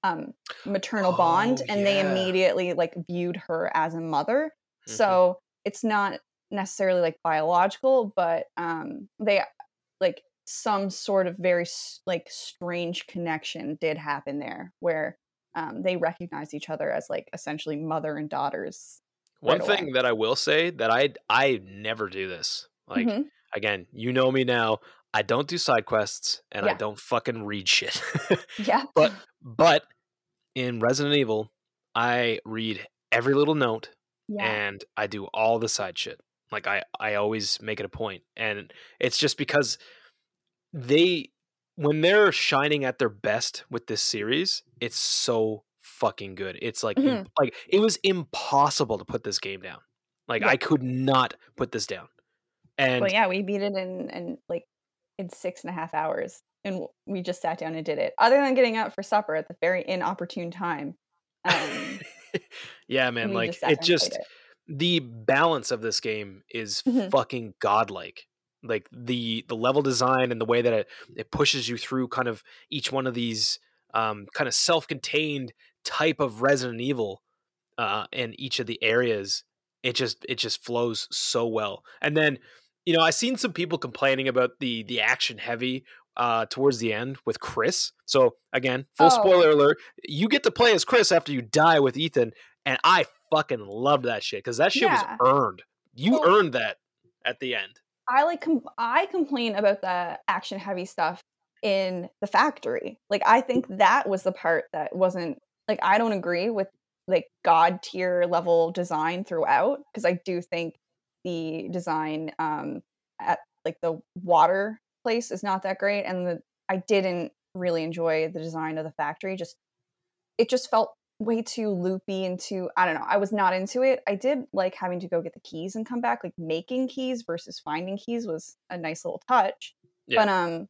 um, maternal bond, Oh, and they immediately like viewed her as a mother. Mhm. So it's not necessarily like biological, but um, they like some sort of very like strange connection did happen there where um, they recognize each other as like essentially mother and daughters. one right away. thing that I will say that I I never do this. Like Mhm. again, you know me now. I don't do side quests, and I don't fucking read shit. yeah, but but in Resident Evil, I read every little note yeah, and I do all the side shit. Like I I always make it a point, and it's just because they when they're shining at their best with this series, it's so fucking good. It's like Mhm. im- like it was impossible to put this game down. Like Yeah. I could not put this down. And Well, yeah, we beat it in in like in six and a half hours, and we just sat down and did it. Other than getting out for supper at the very inopportune time, um, yeah, man, like just it just it. the balance of this game is Mhm. fucking godlike. Like the the level design and the way that it, it pushes you through kind of each one of these um, kind of self-contained type of Resident Evil uh, in each of the areas. It just it just flows so well. And then you know I seen some people complaining about the the action heavy uh, towards the end with Chris. So again, full Oh. spoiler alert: you get to play as Chris after you die with Ethan, and I fucking loved that shit because that shit Yeah. was earned. You Well- earned that at the end. I like com- I complain about the action heavy stuff in the factory. Like I think that was the part that wasn't like I don't agree with like god tier level design throughout because I do think the design um at like the water place is not that great and the I didn't really enjoy the design of the factory just it just felt way too loopy and too I don't know. I was not into it. I did like having to go get the keys and come back. Like making keys versus finding keys was a nice little touch. Yeah. But um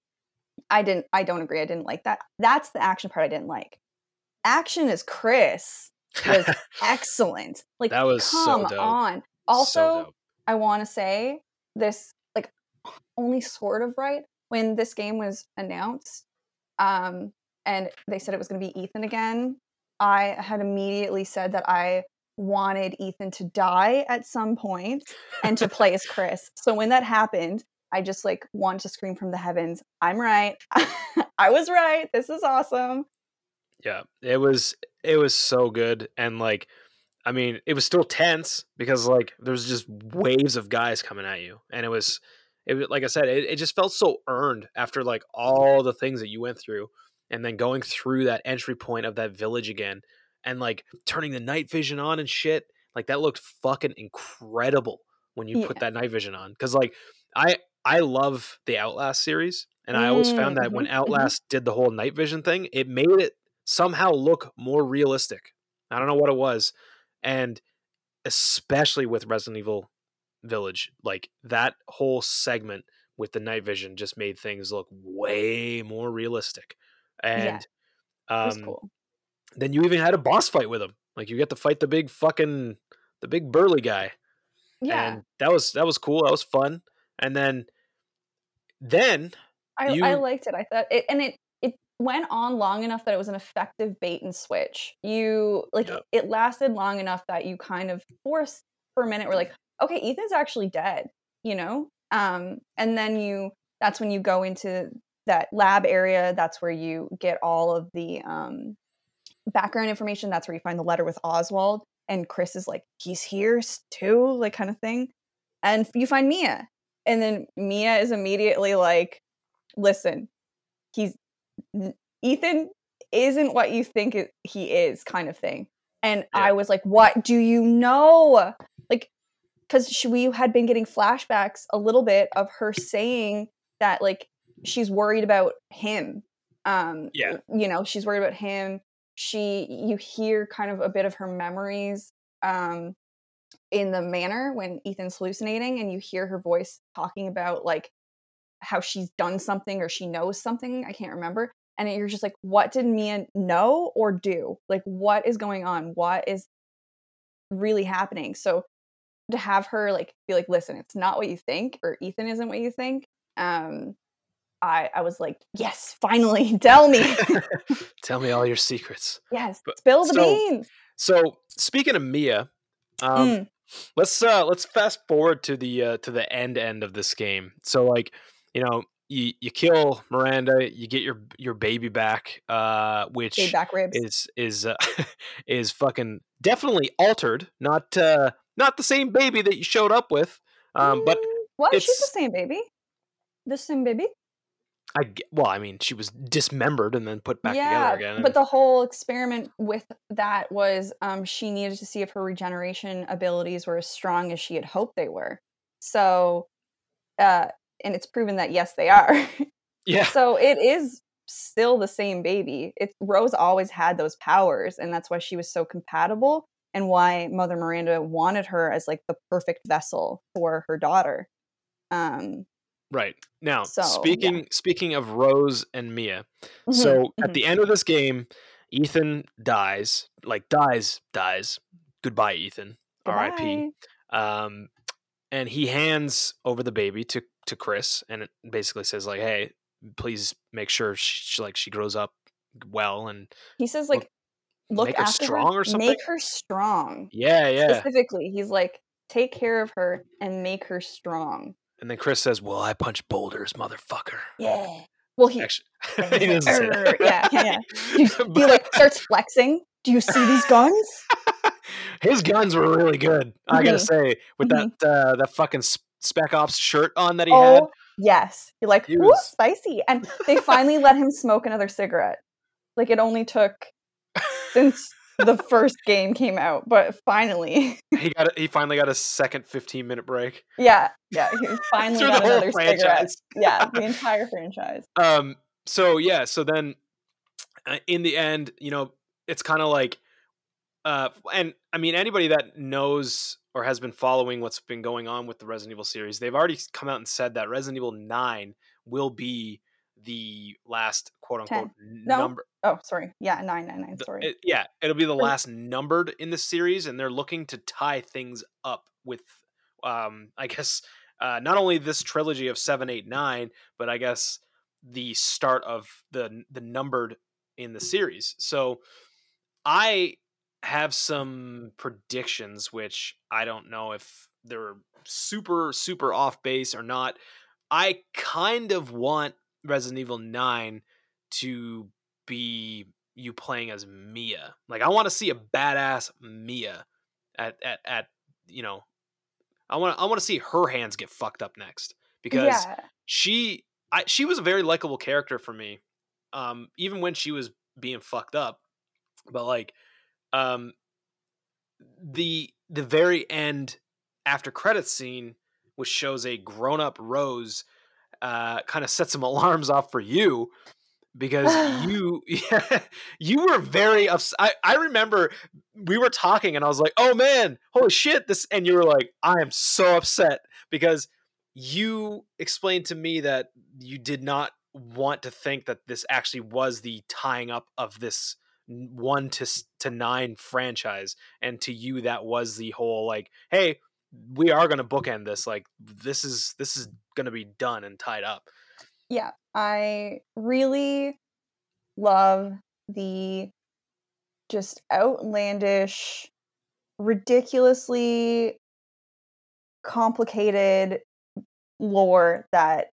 I didn't I don't agree. I didn't like that. That's the action part I didn't like. Action is Chris was excellent. Like That was come dope. on. Also, dope. I want to say this like only sort of right when this game was announced um and they said it was going to be Ethan again I had immediately said that I wanted Ethan to die at some point and to play as Chris. So when that happened I just like wanted to scream from the heavens I'm right. I was right. This is awesome. Yeah, it was it was so good, and like, I mean, it was still tense because like there was just waves of guys coming at you, and it was, it like I said, it, it just felt so earned after like all the things that you went through, and then going through that entry point of that village again, and like turning the night vision on and shit, like that looked fucking incredible when you put that night vision on, because like I I love the Outlast series, and I always found mm, that when. Outlast did the whole night vision thing, it made it somehow look more realistic. I don't know what it was. And especially with Resident Evil Village, like that whole segment with the night vision just made things look way more realistic. And was um, cool then you even had a boss fight with him. Like you get to fight the big fucking the big burly guy. yeah And that was that was cool. That was fun. And then then I, I liked it. I thought it, and it it went on long enough that it was an effective bait and switch. You like Yep. it lasted long enough that you kind of forced for a minute. We're like, okay, Ethan's actually dead, you know. Um, and then you that's when you go into that lab area. That's where you get all of the um background information. That's where you find the letter with Oswald. And Chris is like, he's here too, like kind of thing. And you find Mia. And then Mia is immediately like, listen, he's Ethan isn't what you think it, he is, kind of thing. And Yeah. I was like, what do you know? Like, because we had been getting flashbacks a little bit of her saying that, like, she's worried about him. Um, Yeah. you know, she's worried about him. She, you hear kind of a bit of her memories um, in the manor when Ethan's hallucinating, and you hear her voice talking about like how she's done something or she knows something. I can't remember. And you're just like, what did Mia know or do? Like, what is going on? What is really happening? So to have her like be like, listen, it's not what you think, or Ethan isn't what you think. Um, I I was like, yes, finally, tell me, tell me all your secrets. yes, But- spill the so, beans. So speaking of Mia, um, Mm, let's uh let's fast forward to the uh to the end end of this game so like you know you you kill miranda you get your your baby back uh which back ribs. is is uh, is fucking definitely altered not uh not the same baby that you showed up with um but Mm, what? She's the same baby. The same baby. I well i mean she was dismembered and then put back together again But the whole experiment with that was um, she needed to see if her regeneration abilities were as strong as she had hoped they were. So, uh, and it's proven that yes, they are. yeah so it is still the same baby. It Rose always had those powers, and that's why she was so compatible, and why Mother Miranda wanted her as like the perfect vessel for her daughter. Um, Right. Now, So, yeah. speaking speaking of Rose and Mia. mhm, So, at mhm. the end of this game, Ethan dies, like dies, dies. Goodbye, Ethan. R.I.P. Um, and he hands over the baby to to Chris, and it basically says like, "Hey, please make sure she, she like she grows up well." And He says like, look make her after strong or something? Make her strong. yeah, yeah. Specifically, he's like, take care of her and make her strong. And then Chris says, "Well, I punch boulders, motherfucker." Yeah. Well, he Actually, Yeah, he doesn't like, say that. Yeah, yeah, he, he like starts flexing. Do you see these guns? His guns were really good. I gotta Mhm. say, with that uh, that fucking Spec Ops shirt on that he oh had. yes. You're like, He ooh, was- spicy. And they finally let him smoke another cigarette. Like it only took since the first game came out, but finally, He got a, he finally got a second 15 minute break yeah, yeah, he finally got another cigarette. franchise. Yeah, the entire franchise. Um. So yeah. So then, uh, in the end, you know, it's kind of like, uh, and I mean, anybody that knows or has been following what's been going on with the Resident Evil series, they've already come out and said that Resident Evil Nine will be the last quote unquote No, number. Oh, sorry. Yeah, nine nine nine. the- Sorry. it- yeah, it'll be the last numbered in the series, and they're looking to tie things up with, um, I guess, uh, not only this trilogy of seven, eight, nine, but I guess the start of the the numbered in the series. So, I have some predictions, which I don't know if they're super super off base or not. I kind of want Resident Evil Nine to be you playing as Mia. Like I want to see a badass Mia at at at you know I want I want to see her hands get fucked up next because yeah. she I she was a very likable character for me. Um even when she was being fucked up. But like um the the very end after credits scene which shows a grown-up Rose uh kind of set some alarms off for you because you yeah, you were very ups- I, I remember we were talking and I was like, "Oh man, holy shit, this" and you were like, "I am so upset because you explained to me that you did not want to think that this actually was the tying up of this 1 to to 9 franchise and to you that was the whole like, "Hey, we are going to bookend this like this is this is going to be done and tied up." Yeah, I really love the just outlandish, ridiculously complicated lore that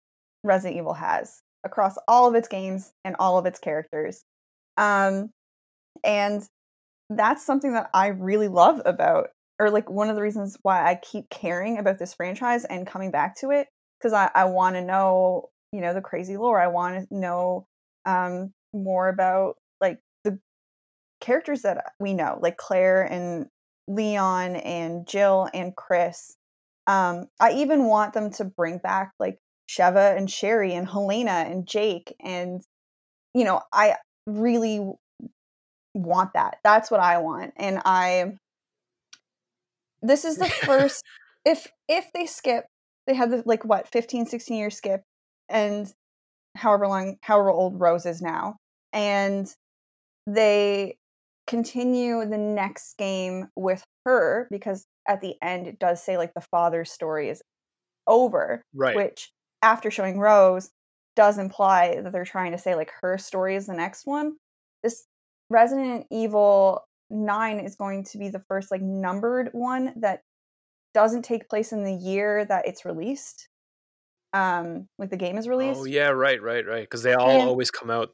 Resident Evil has across all of its games and all of its characters. Um, and that's something that I really love about, or like one of the reasons why I keep caring about this franchise and coming back to it because I, I want to know, you know, the crazy lore. I want to know um, more about like the characters that we know, like Claire and Leon and Jill and Chris. Um, I even want them to bring back like Sheva and Sherry and Helena and Jake and you know, I really want that. That's what I want. And I this is the first if if they skip they had the like what 15 16 year skip and however long however old Rose is now and they continue the next game with her because at the end it does say like the father's story is over Right. which after showing Rose does imply that they're trying to say like her story is the next one. This Resident Evil 9 is going to be the first like numbered one that doesn't take place in the year that it's released. Um like the game is released. Oh yeah, right, right, right. Because they all And- always come out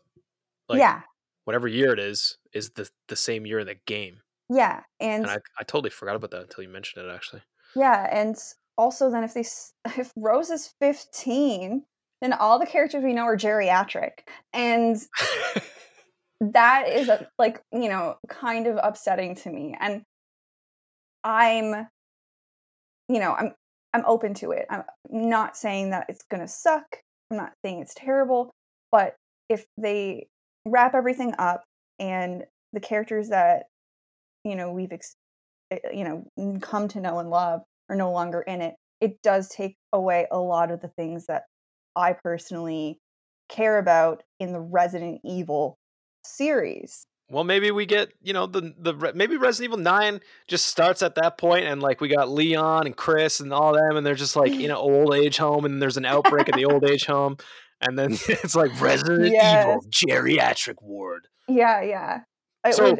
like yeah. whatever year it is is the the same year in the game. Yeah. And, And I, I totally forgot about that until you mentioned it actually. yeah, and also then if they if Rose is 15, then all the characters we know are geriatric. And that is like you know kind of upsetting to me and i'm you know i'm i'm open to it. I'm not saying that it's going to suck i'm not saying it's terrible but if they wrap everything up and the characters that you know we've ex- eh, you know come to know and love are no longer in it it does take away a lot of the things that i personally care about in the resident evil series Well, maybe we get you know the the maybe Resident Evil Nine just starts at that point, and like we got Leon and Chris and all them, and they're just like in an old age home, and there's an outbreak at the old age home, and then it's like Resident Evil geriatric ward. yeah yeah it So,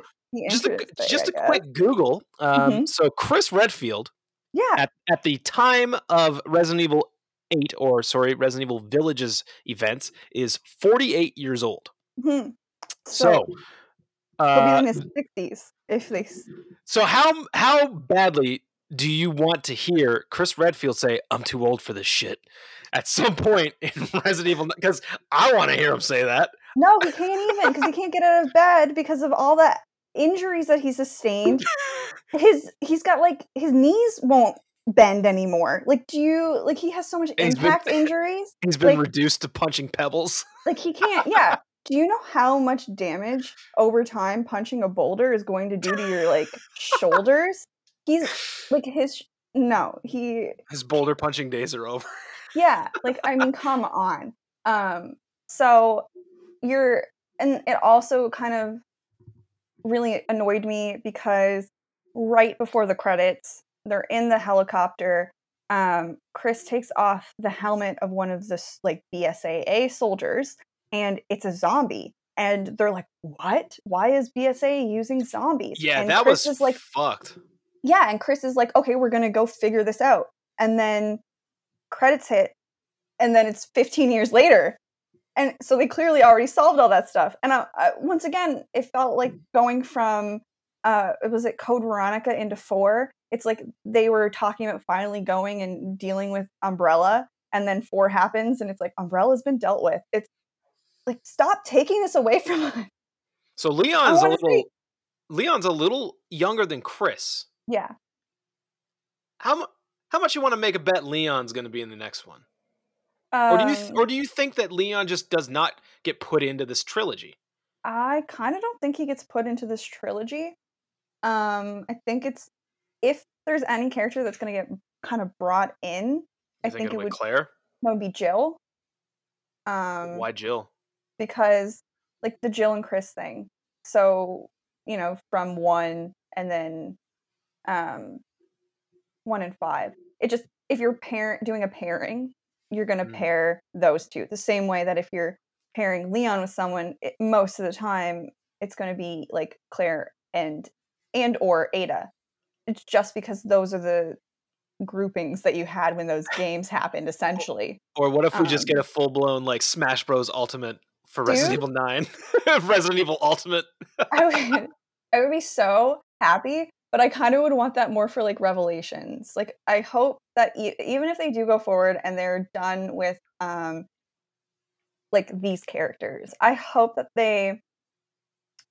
Just a, just a quick Google. Um, Mhm. So Chris Redfield yeah at at the time of Resident Evil Eight, or sorry, Resident Evil Villages events, is 48 years old. mhm. So. he'll be Uh, in his 60s if they So how how badly do you want to hear Chris Redfield say "I'm too old for this shit" at some point in Resident Evil? Because I want to hear him say that. No, he can't even because he can't get out of bed because of all the injuries that he sustained. His he's got like his knees won't bend anymore. Like, do you like he has so much He's been- impact injuries? He's been Like- reduced to punching pebbles. Like he can't. Yeah. Do you know how much damage over time punching a boulder is going to do to your like shoulders? He's like his. No, he His boulder punching days are over. yeah like i mean come on um so you're and it also kind of really annoyed me because right before the credits they're in the helicopter um chris takes off the helmet of one of the like bsaa soldiers and it's a zombie and they're like what? Why is bsa using zombies? Yeah, and that chris was is like fucked. yeah and chris is like okay we're gonna go figure this out. And then credits hit and then it's 15 years later and so they clearly already solved all that stuff. And I, I, once again it felt like going from uh was it code veronica into four? It's like they were talking about finally going and dealing with umbrella and then four happens and it's like umbrella's been dealt with. It's like stop taking this away from us So Leon's a little. say- Leon's a little younger than Chris. yeah How how much you want to make a bet Leon's going to be in the next one, or do you th- Um, or do you think that Leon just does not get put into this trilogy? I kind of don't think he gets put into this trilogy. Um, I think it's if there's any character that's going to get kind of brought in, You I think think it would Claire? that would be Jill. Um, Why Jill? Because like the Jill and Chris thing. So you know, from one and then um, one and five. It just if you're parent doing a pairing, you're going to Mm. pair those two the same way that if you're pairing Leon with someone, it, most of the time it's going to be like Claire and and or Ada. It's just because those are the groupings that you had when those games happened essentially. Or what if we just Um, get a full blown like Smash Bros. Ultimate for Resident Evil Nine? Resident Evil Ultimate. I would, I would be so happy, but I kind of would want that more for like revelations. Like I hope that e- even if they do go forward and they're done with um like these characters, I hope that they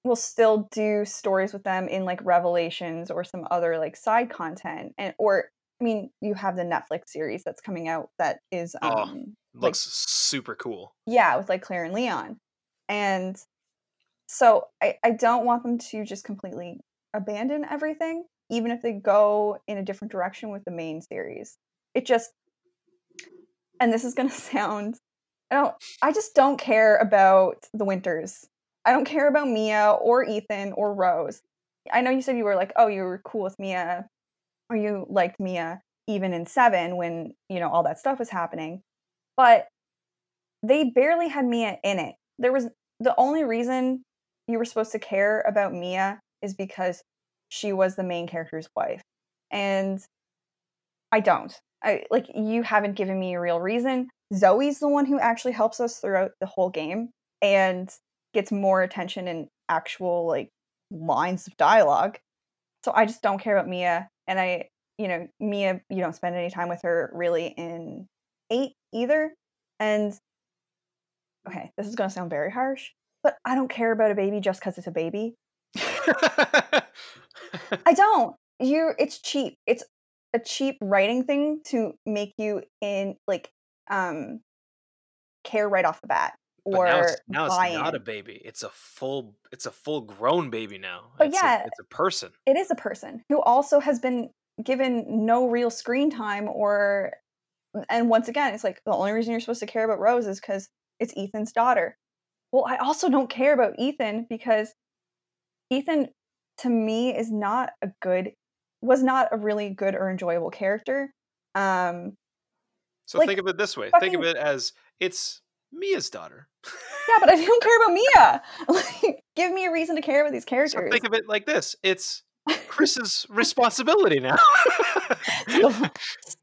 will still do stories with them in like revelations or some other like side content and or I mean you have the Netflix series that's coming out that is Oh. um Like- Looks super cool. yeah with like claire and leon and so I, I don't want them to just completely abandon everything even if they go in a different direction with the main series it just and this is going to sound i don't i just don't care about the winters i don't care about mia or ethan or rose i know you said you were like oh you were cool with mia or you liked mia even in seven when you know all that stuff was happening but they barely had Mia in it. There was the only reason you were supposed to care about Mia is because she was the main character's wife. And I don't. I like you haven't given me a real reason. Zoe's the one who actually helps us throughout the whole game and gets more attention and actual like lines of dialogue. So I just don't care about Mia and I you know, Mia you don't spend any time with her really in 8 either. And okay, this is going to sound very harsh, but I don't care about a baby just because it's a baby. I don't. You, it's cheap. It's a cheap writing thing to make you in like um care right off the bat. But or now it's, now it's not a baby. It's a full it's a full grown baby now. But it's yeah, a, it's a person. it is a person who also has been given no real screen time or and once again it's like the only reason you're supposed to care about rose is because it's ethan's daughter well i also don't care about ethan because ethan to me is not a good was not a really good or enjoyable character um So like, think of it this way. Think of it as it's Mia's daughter. yeah but i don't care about mia like give me a reason to care about these So characters think of it like this. It's Chris's responsibility now.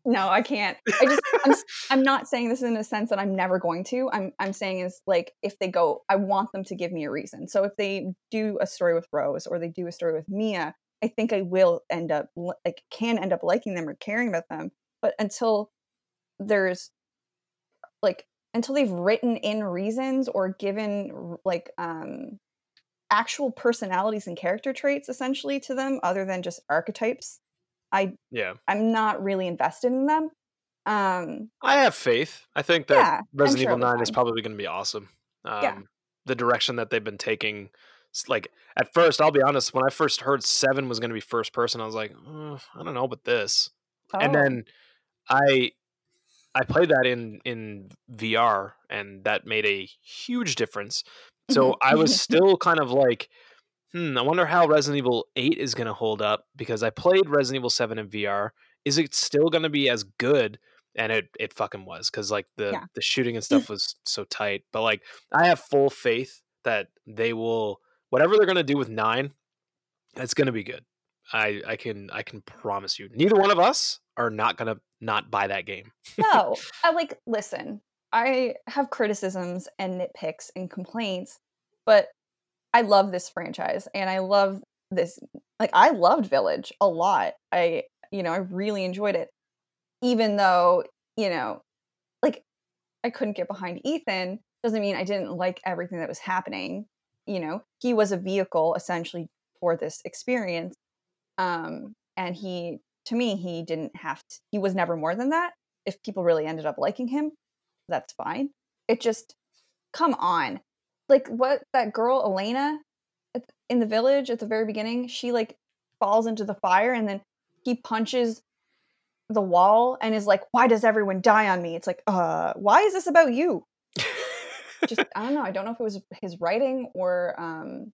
no i can't i just I'm, I'm not saying this in a sense that i'm never going to i'm i'm saying is like if they go i want them to give me a reason so if they do a story with rose or they do a story with mia i think i will end up like can end up liking them or caring about them but until there's like until they've written in reasons or given like um actual personalities and character traits essentially to them other than just archetypes i yeah. I'm not really invested in them. Um, I have faith. I think that Yeah, Resident sure Evil 9 is probably going to be awesome. Um, Yeah. The direction that they've been taking. Like, at first, I'll be honest, when I first heard 7 was going to be first person, I was like, "Uh, I don't know about this. And oh, then I. I played that in in VR and that made a huge difference. So I was still kind of like, hmm, I wonder how Resident Evil 8 is going to hold up because I played Resident Evil 7 in VR. Is it still going to be as good? And it it fucking was cuz like the Yeah. the shooting and stuff was so tight. But like I have full faith that they will whatever they're going to do with 9, it's going to be good. I I can I can promise you. Neither one of us are not going to not buy that game. no, I like listen. I have criticisms and nitpicks and complaints, but I love this franchise and I love this. Like I loved Village a lot. I you know I really enjoyed it, even though you know, like I couldn't get behind Ethan. Doesn't mean I didn't like everything that was happening. You know, he was a vehicle essentially for this experience um and he to me he didn't have to he was never more than that. If people really ended up liking him that's fine. It just come on. Like what that girl elena in the village at the very beginning she like falls into the fire and then he punches the wall and is like why does everyone die on me? It's like uh why is this about you? Just i don't know. I don't know if it was his writing or um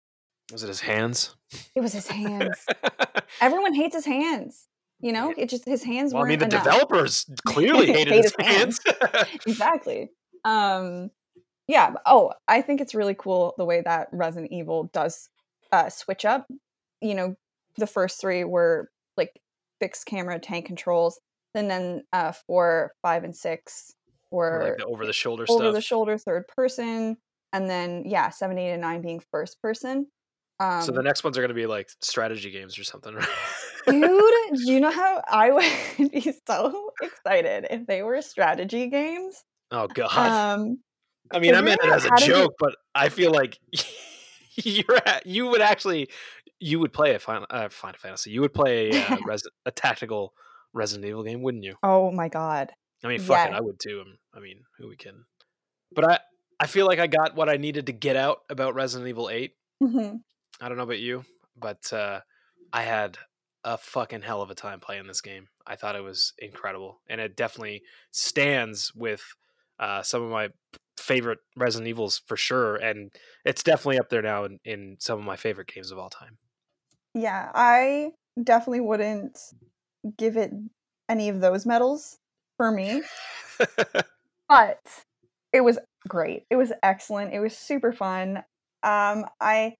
was it his hands? it was his hands. Everyone hates his hands you know it just his hands well, I mean, the enough. developers clearly Hate hated his hands. hands. exactly um yeah oh i think it's really cool the way that resident evil does uh switch up you know the first three were like fixed camera tank controls and then uh four five and six were like the over the shoulder over the shoulder third person and then yeah seven eight and nine being first person um so the next ones are going to be like strategy games or something, right? Dude, do you know how I would be so excited if they were strategy games? oh god. Um, I mean, I meant it as a joke, but I feel like you're at, you would actually you would play a Final, uh, Final Fantasy. You would play a, uh, res- a tactical Resident Evil game, wouldn't you? oh my god. I mean, fuck it, I would too. um, I mean, who we can? But I I feel like I got what I needed to get out about Resident Evil Eight. Mhm. I don't know about you, but uh, I had a fucking hell of a time playing this game. I thought it was incredible, and it definitely stands with uh, some of my favorite Resident Evils for sure, and it's definitely up there now in, in some of my favorite games of all time. Yeah, I definitely wouldn't give it any of those medals for me, but it was great. It was excellent. It was super fun. Um, I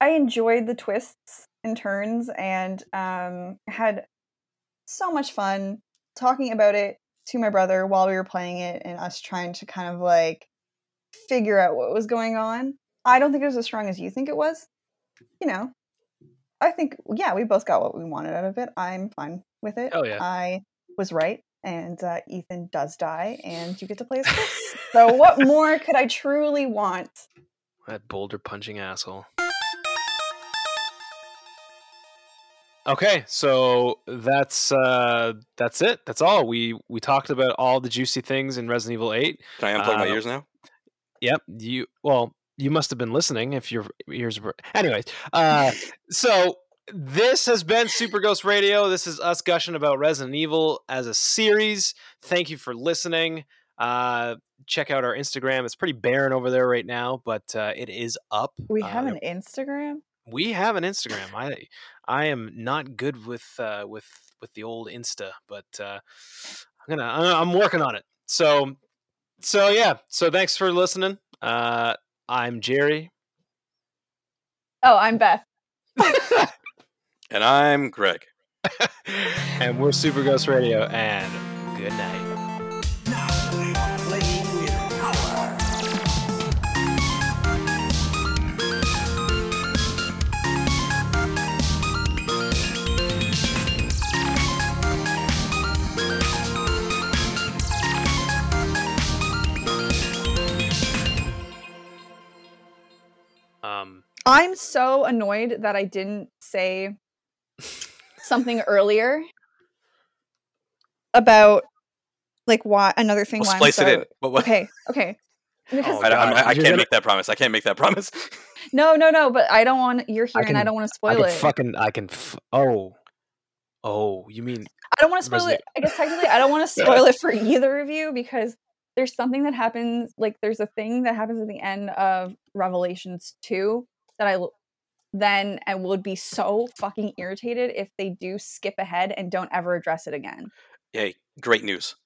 I enjoyed the twists and turns and um, had so much fun talking about it to my brother while we were playing it and us trying to kind of like figure out what was going on. I don't think it was as strong as you think it was. You know, I think yeah, we both got what we wanted out of it. I'm fine with it. Hell yeah. I was right, and uh, Ethan does die, and you get to play as Chris. so what more could I truly want? That boulder punching asshole. Okay, so that's uh that's it. That's all. We we talked about all the juicy things in Resident Evil 8. Can I unplug my Uh, ears now? Yep. You well, you must have been listening if your ears were. Anyways, uh, so this has been Super Ghost Radio. This is us gushing about Resident Evil as a series. Thank you for listening. Uh, check out our Instagram. It's pretty barren over there right now, but uh, it is up. We Uh, have an Instagram. We have an Instagram. I I am not good with uh, with with the old Insta, but uh, I'm gonna I- I'm working on it. So so yeah. So thanks for listening. Uh, I'm Jerry. Oh, I'm Beth. And I'm Greg. and we're Super Ghost Radio. And good night. I'm so annoyed that I didn't say something earlier about like why another thing We'll why I'm so, it in. What, what? Okay, okay. Because Oh, I, I'm- I can't gonna- make that promise. I can't make that promise. no, no, no. But I don't want you're here, and I don't want to I spoil can it. fucking. I can. F- oh. Oh, you mean I don't want to spoil Resident- it. I guess technically, I don't want to spoil it for either of you because there's something that happens. Like there's a thing that happens at the end of Revelations two that I then I would be so fucking irritated if they do skip ahead and don't ever address it again. Hey, great news.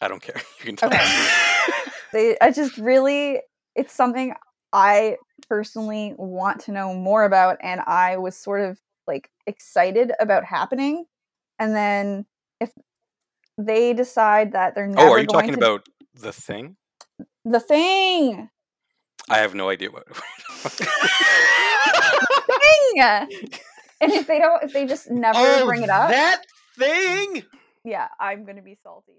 I don't care. You can tell. Okay. they i just really it's something i personally want to know more about and i was sort of like excited about happening and then if they decide that they're never oh, are you going talking to about the thing? the thing I have no idea what. thing and if they don't if they just never oh, bring it up That thing. yeah i'm gonna be salty